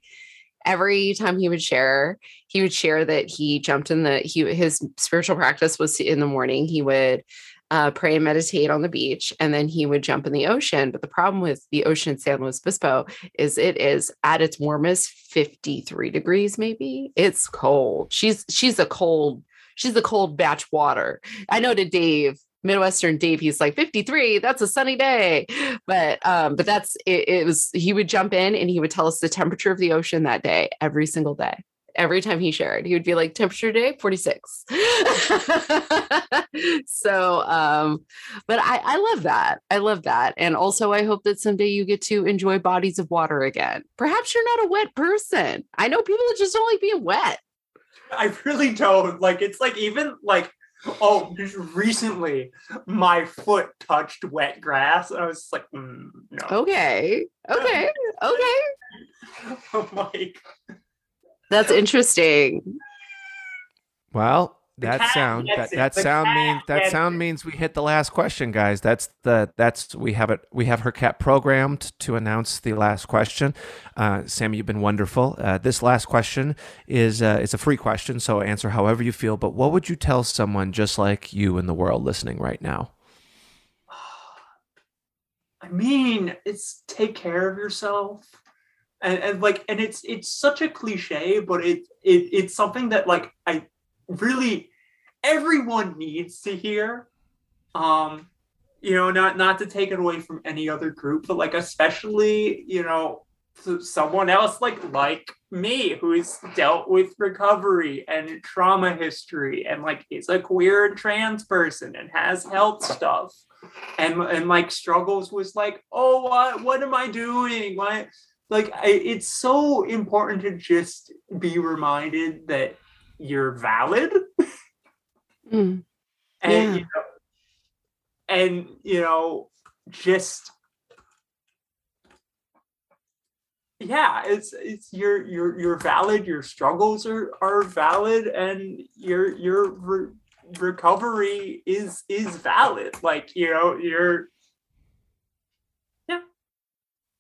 every time he would share, he would share that he jumped in the he his spiritual practice was in the morning. He would uh, pray and meditate on the beach, and then he would jump in the ocean. But the problem with the ocean in San Luis Obispo is it is at its warmest 53 degrees, maybe. It's cold. She's she's a cold, she's a cold batch water. I know to Dave, Midwestern Dave, he's like 53, that's a sunny day. But um, but that's it, it was he would jump in and he would tell us the temperature of the ocean that day, every single day. Every time he shared, he would be like, temperature today, 46. so um, but I, I love that. I love that. And also I hope that someday you get to enjoy bodies of water again. Perhaps you're not a wet person. I know people that just don't like being wet. I really don't. Like it's like even like oh just recently my foot touched wet grass. And I was just like mm, no. Okay. Okay. Okay. I'm like That's interesting. well The that sound that, that The sound means that sound it. means we hit the last question guys. That's the that's we have it we have her cat programmed to announce the last question. Uh, sam you've been wonderful. Uh, this last question is uh, it's a free question so answer however you feel but what would you tell someone just like you in the world listening right now? I I mean, it's take care of yourself. And, and like and it's it's such a cliche, but it it it's something that like I really everyone needs to hear. Um, you know, not not to take it away from any other group, but like especially, you know, someone else like like me who's dealt with recovery and trauma history and like is a queer and trans person and has health stuff and and like struggles with like oh what what am i doing why like I, it's so important to just be reminded that you're valid Mm. and Yeah. you know and you know just yeah it's it's you're you're you're valid your struggles are are valid and your your re- recovery is is valid like you know you're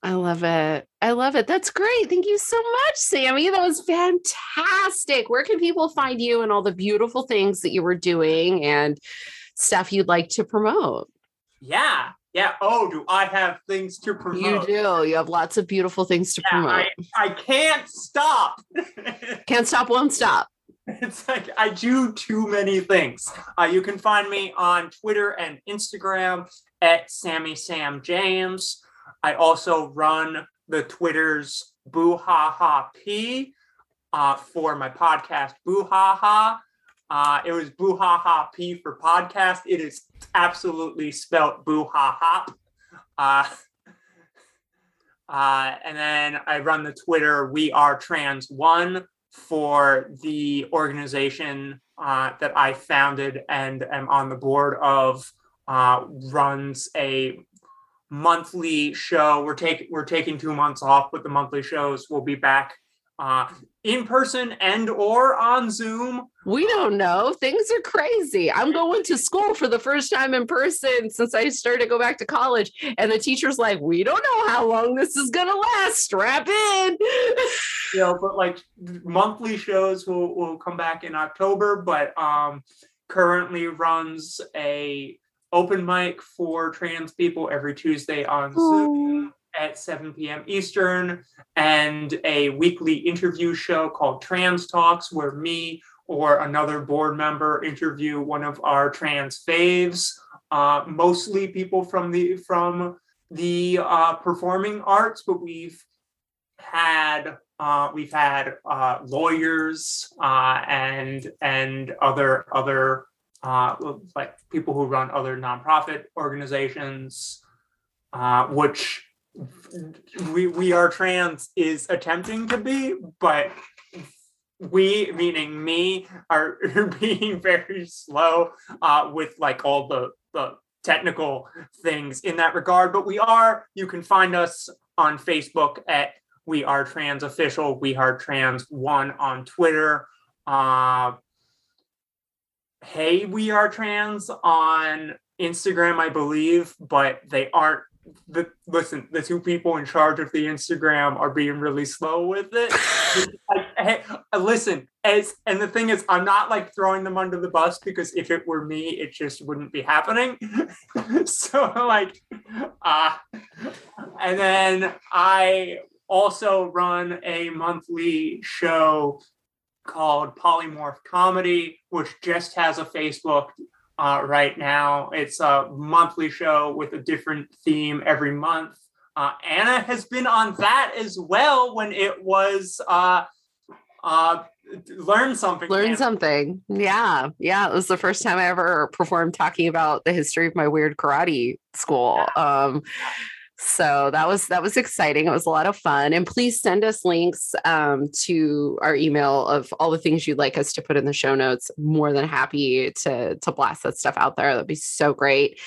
I love it. I love it. That's great. Thank you so much, Sammy. That was fantastic. Where can people find you and all the beautiful things that you were doing and stuff you'd like to promote? yeah yeah oh do i have things to promote? You do. You have lots of beautiful things to Yeah, promote. i can't stop Can't stop, won't stop. It's like I do too many things. Uh, you can find me on Twitter and Instagram at Sammy Sam James. I also run the Twitter's Boo Ha Ha P uh, for my podcast Boo Ha Ha. Uh, it was Boo Ha Ha P for podcast. It is absolutely spelt Boo Ha Ha. Uh, uh, and then I run the Twitter We Are Trans One for the organization uh, that I founded and am on the board of. Uh, runs a monthly show. We're taking we're taking two months off, but the monthly shows will be back uh, in person and or on Zoom. We don't know. Things are crazy. I'm going to school for the first time in person since I started to go back to college. And the teacher's like, we don't know how long this is going to last. Strap in. you know, but like monthly shows will, will come back in October, but um currently runs a open mic for trans people every Tuesday on Zoom at 7 p.m. Eastern, and a weekly interview show called Trans Talks, where me or another board member interview one of our trans faves, uh, mostly people from the from the uh, performing arts, but we've had uh, we've had uh, lawyers uh, and and other other uh, like people who run other nonprofit organizations, uh, which we we are trans is attempting to be, but we meaning me are being very slow uh, with like all the the technical things in that regard. But we are. You can find us on Facebook at we are trans official we are trans one on twitter uh hey we are trans on instagram i believe but they aren't the listen the two people in charge of the instagram are being really slow with it. Like, hey, listen as and the thing is i'm not like throwing them under the bus because if it were me it just wouldn't be happening. So like uh and then i also run a monthly show called Polymorph Comedy, which just has a Facebook uh, right now. It's a monthly show with a different theme every month. Uh, Anna has been on that as well when it was uh, uh, Learn Something. Learn Anna. something. Yeah. Yeah. It was the first time I ever performed talking about the history of my weird karate school. Um, so that was that was exciting. It was a lot of fun. And please send us links um, to our email of all the things you'd like us to put in the show notes. More than happy to to blast that stuff out there. That'd be so great.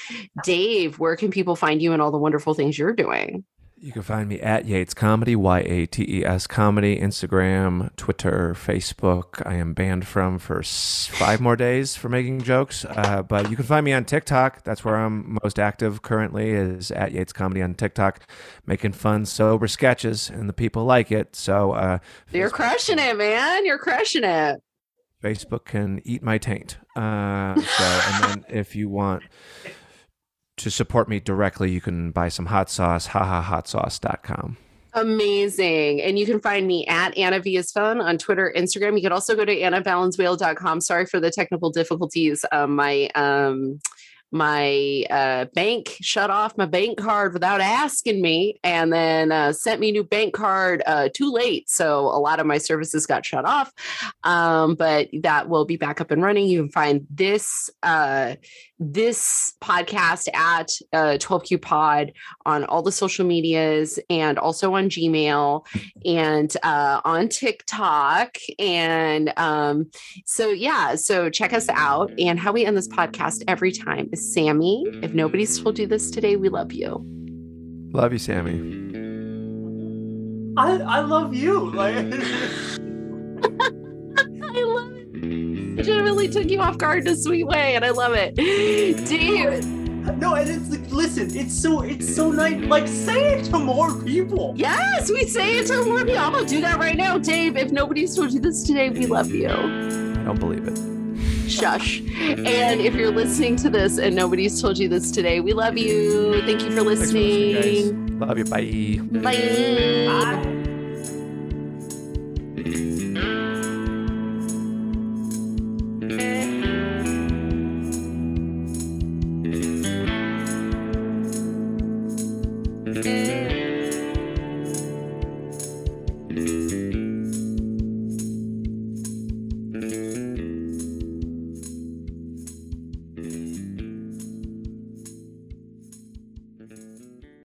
Dave, where can people find you and all the wonderful things you're doing? You can find me at Yates Comedy, Y A T E S Comedy, Instagram, Twitter, Facebook. I am banned from for five more days for making jokes. Uh, but you can find me on TikTok. That's where I'm most active currently, is at Yates Comedy on TikTok, making fun, sober sketches, and the people like it. So uh, You're Facebook- crushing it, man. You're crushing it. Facebook can eat my taint. Uh, so, and then if you want to support me directly, you can buy some hot sauce, hahahotsauce.com. Amazing. And you can find me at Anna Via's Phone on Twitter, Instagram. You can also go to annavalenzuela.com. Sorry for the technical difficulties. Um, my um, my uh, bank shut off my bank card without asking me and then uh, sent me a new bank card uh, too late. So a lot of my services got shut off. Um, but that will be back up and running. You can find this uh, this podcast at uh, 12Q Pod on all the social medias and also on Gmail and uh, on TikTok. And um, so, yeah, so check us out. And how we end this podcast every time is Sammy. If nobody's told you this today, we love you. Love you, Sammy. I, I love you. Like I love it. Legitimately took you off guard in a sweet way, and I love it. Dude. no, and it's like listen, it's so it's so nice. Like say it to more people. Yes, we say it to more people. I'm gonna do that right now, Dave. If nobody's told you this today, we love you. I don't believe it. Shush. And if you're listening to this and nobody's told you this today, we love you. Thank you for Thanks for listening, listening. Love you. Bye. Bye. Bye. Bye.